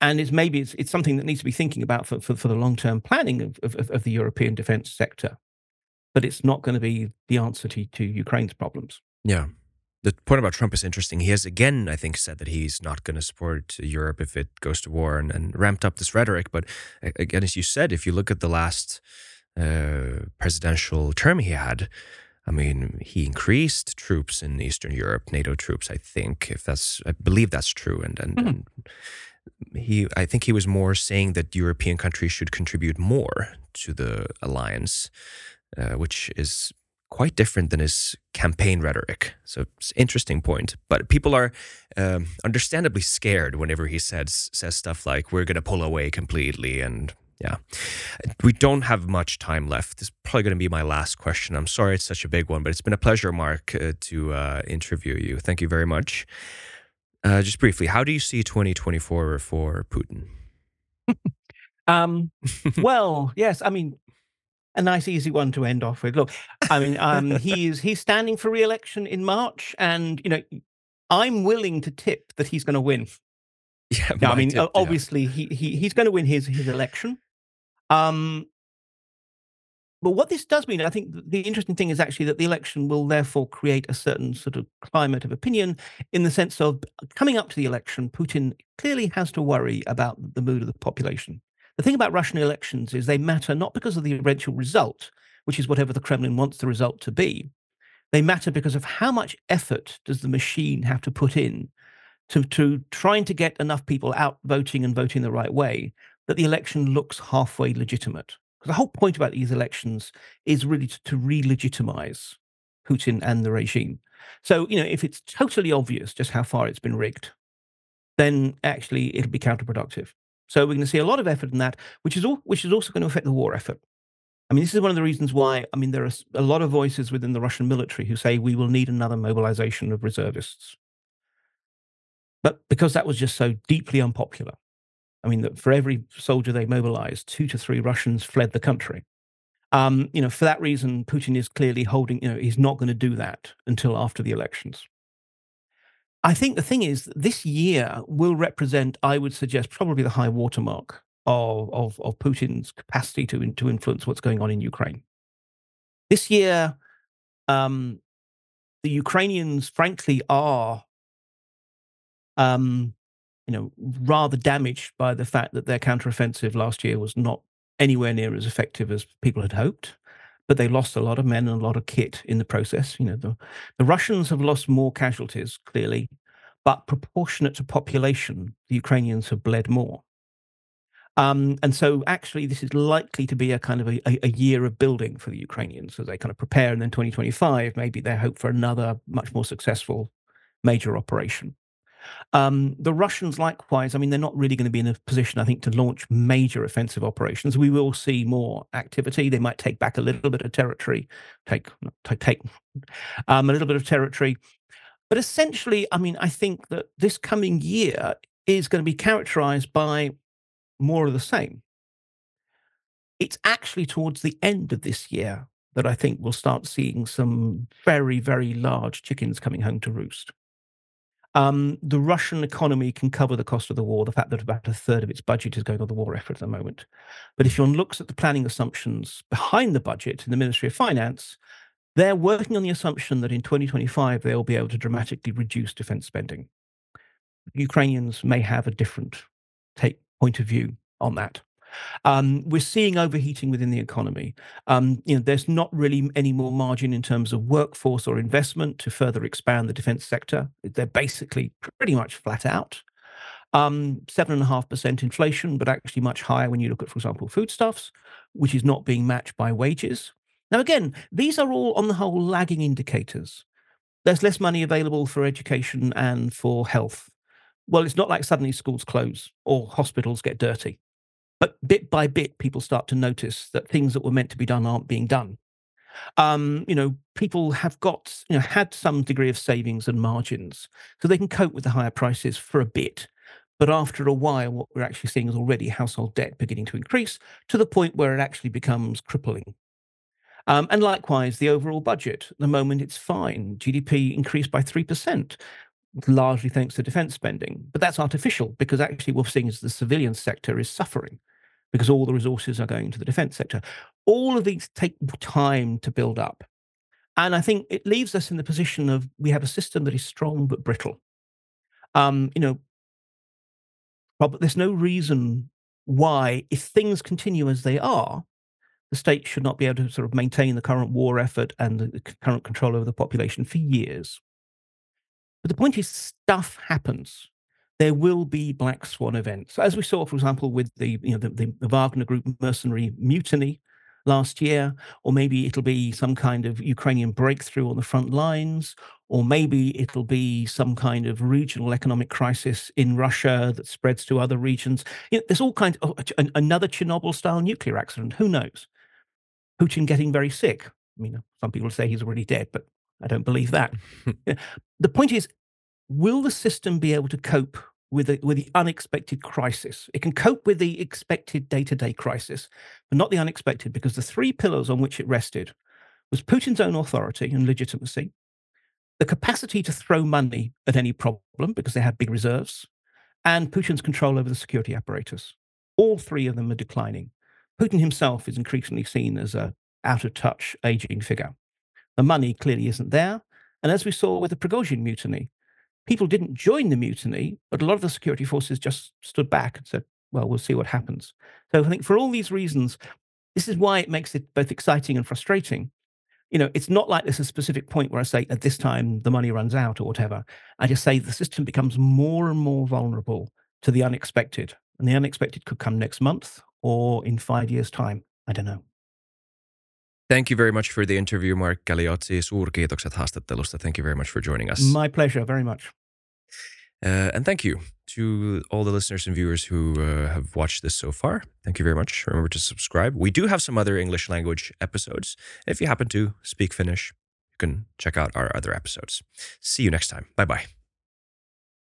and it's maybe it's, it's something that needs to be thinking about for, for, for the long-term planning of, of, of the European defense sector but it's not going to be the answer to, to Ukraine's problems yeah the point about Trump is interesting. He has again, I think, said that he's not going to support Europe if it goes to war and, and ramped up this rhetoric. But again, as you said, if you look at the last uh, presidential term he had, I mean, he increased troops in Eastern Europe, NATO troops. I think, if that's, I believe that's true, and and, mm-hmm. and he, I think he was more saying that European countries should contribute more to the alliance, uh, which is quite different than his campaign rhetoric. So it's an interesting point. But people are um, understandably scared whenever he says says stuff like "we're going to pull away completely" and yeah. We don't have much time left. This is probably going to be my last question. I'm sorry it's such a big one, but it's been a pleasure, Mark, uh, to uh, interview you. Thank you very much. Uh, just briefly, how do you see 2024 for Putin? um, well, yes. I mean, a nice, easy one to end off with. Look, I mean, um, he's he's standing for re-election in March, and you know, I'm willing to tip that he's going to win. Yeah, no, I mean, tip, obviously, yeah. he, he he's going to win his his election. Um, but what this does mean, I think the interesting thing is actually that the election will therefore create a certain sort of climate of opinion in the sense of coming up to the election, Putin clearly has to worry about the mood of the population. The thing about Russian elections is they matter not because of the eventual result, which is whatever the Kremlin wants the result to be. They matter because of how much effort does the machine have to put in to, to trying to get enough people out voting and voting the right way that the election looks halfway legitimate. Because the whole point about these elections is really to, to re-legitimize Putin and the regime. So, you know, if it's totally obvious just how far it's been rigged, then actually it'll be counterproductive. So we're going to see a lot of effort in that, which is all, which is also going to affect the war effort. I mean, this is one of the reasons why. I mean, there are a lot of voices within the Russian military who say we will need another mobilization of reservists. But because that was just so deeply unpopular, I mean, that for every soldier they mobilized, two to three Russians fled the country. Um, you know, for that reason, Putin is clearly holding, you know, he's not going to do that until after the elections. I think the thing is, this year will represent, I would suggest, probably the high watermark of, of, of Putin's capacity to, to influence what's going on in Ukraine. This year, um, the Ukrainians, frankly, are um, you know, rather damaged by the fact that their counteroffensive last year was not anywhere near as effective as people had hoped. But they lost a lot of men and a lot of kit in the process. You know, the, the Russians have lost more casualties, clearly, but proportionate to population, the Ukrainians have bled more. Um, and so, actually, this is likely to be a kind of a, a, year of building for the Ukrainians as they kind of prepare. And then 2025, maybe they hope for another much more successful major operation. Um, the Russians, likewise, I mean, they're not really going to be in a position, I think, to launch major offensive operations. We will see more activity. They might take back a little bit of territory, take take um, a little bit of territory. But essentially, I mean, I think that this coming year is going to be characterized by more of the same. It's actually towards the end of this year that I think we'll start seeing some very, very large chickens coming home to roost. Um, the Russian economy can cover the cost of the war, the fact that about a third of its budget is going on the war effort at the moment. But if one looks at the planning assumptions behind the budget in the Ministry of Finance, they're working on the assumption that in 2025 they'll be able to dramatically reduce defense spending. Ukrainians may have a different take point of view on that. Um, we're seeing overheating within the economy. Um, you know, there's not really any more margin in terms of workforce or investment to further expand the defense sector. They're basically pretty much flat out. Um, seven and a half percent inflation, but actually much higher when you look at, for example, foodstuffs, which is not being matched by wages. Now, again, these are all on the whole lagging indicators. There's less money available for education and for health Well, it's not like suddenly schools close or hospitals get dirty. But bit by bit, people start to notice that things that were meant to be done aren't being done. Um, you know, people have got, you know, had some degree of savings and margins, so they can cope with the higher prices for a bit. But after a while, what we're actually seeing is already household debt beginning to increase to the point where it actually becomes crippling. Um, and likewise, the overall budget. At the moment, it's fine. GDP increased by 3%, largely thanks to defense spending. But that's artificial because actually what we're seeing is the civilian sector is suffering because all the resources are going to the defense sector. All of these take time to build up. And I think it leaves us in the position of we have a system that is strong but brittle. Um, you know, but there's no reason why, if things continue as they are, the state should not be able to sort of maintain the current war effort and the current control over the population for years. But the point is, stuff happens there will be black swan events, as we saw, for example, with the you know the, the Wagner Group mercenary mutiny last year, or maybe it'll be some kind of Ukrainian breakthrough on the front lines, or maybe it'll be some kind of regional economic crisis in Russia that spreads to other regions. You know, there's all kinds oh, of another Chernobyl-style nuclear accident. Who knows? Putin getting very sick. I mean, some people say he's already dead, but I don't believe that. the point is, will the system be able to cope with the, with the unexpected crisis. It can cope with the expected day to day crisis, but not the unexpected, because the three pillars on which it rested was Putin's own authority and legitimacy, the capacity to throw money at any problem because they had big reserves, and Putin's control over the security apparatus. All three of them are declining. Putin himself is increasingly seen as a out of touch, aging figure. The money clearly isn't there. And as we saw with the Prigozhin mutiny, people didn't join the mutiny, but a lot of the security forces just stood back and said, well, we'll see what happens. So I think for all these reasons, this is why it makes it both exciting and frustrating. You know, it's not like there's a specific point where I say at this time the money runs out or whatever. I just say the system becomes more and more vulnerable to the unexpected. And the unexpected could come next month or in five years' time. I don't know. Thank you very much for the interview, Mark Galeotti. Suurkiitokset haastattelusta. Thank you very much for joining us. My pleasure, very much. Uh, and thank you to all the listeners and viewers who uh, have watched this so far. Thank you very much. Remember to subscribe. We do have some other English language episodes. If you happen to speak Finnish, you can check out our other episodes. See you next time. Bye bye.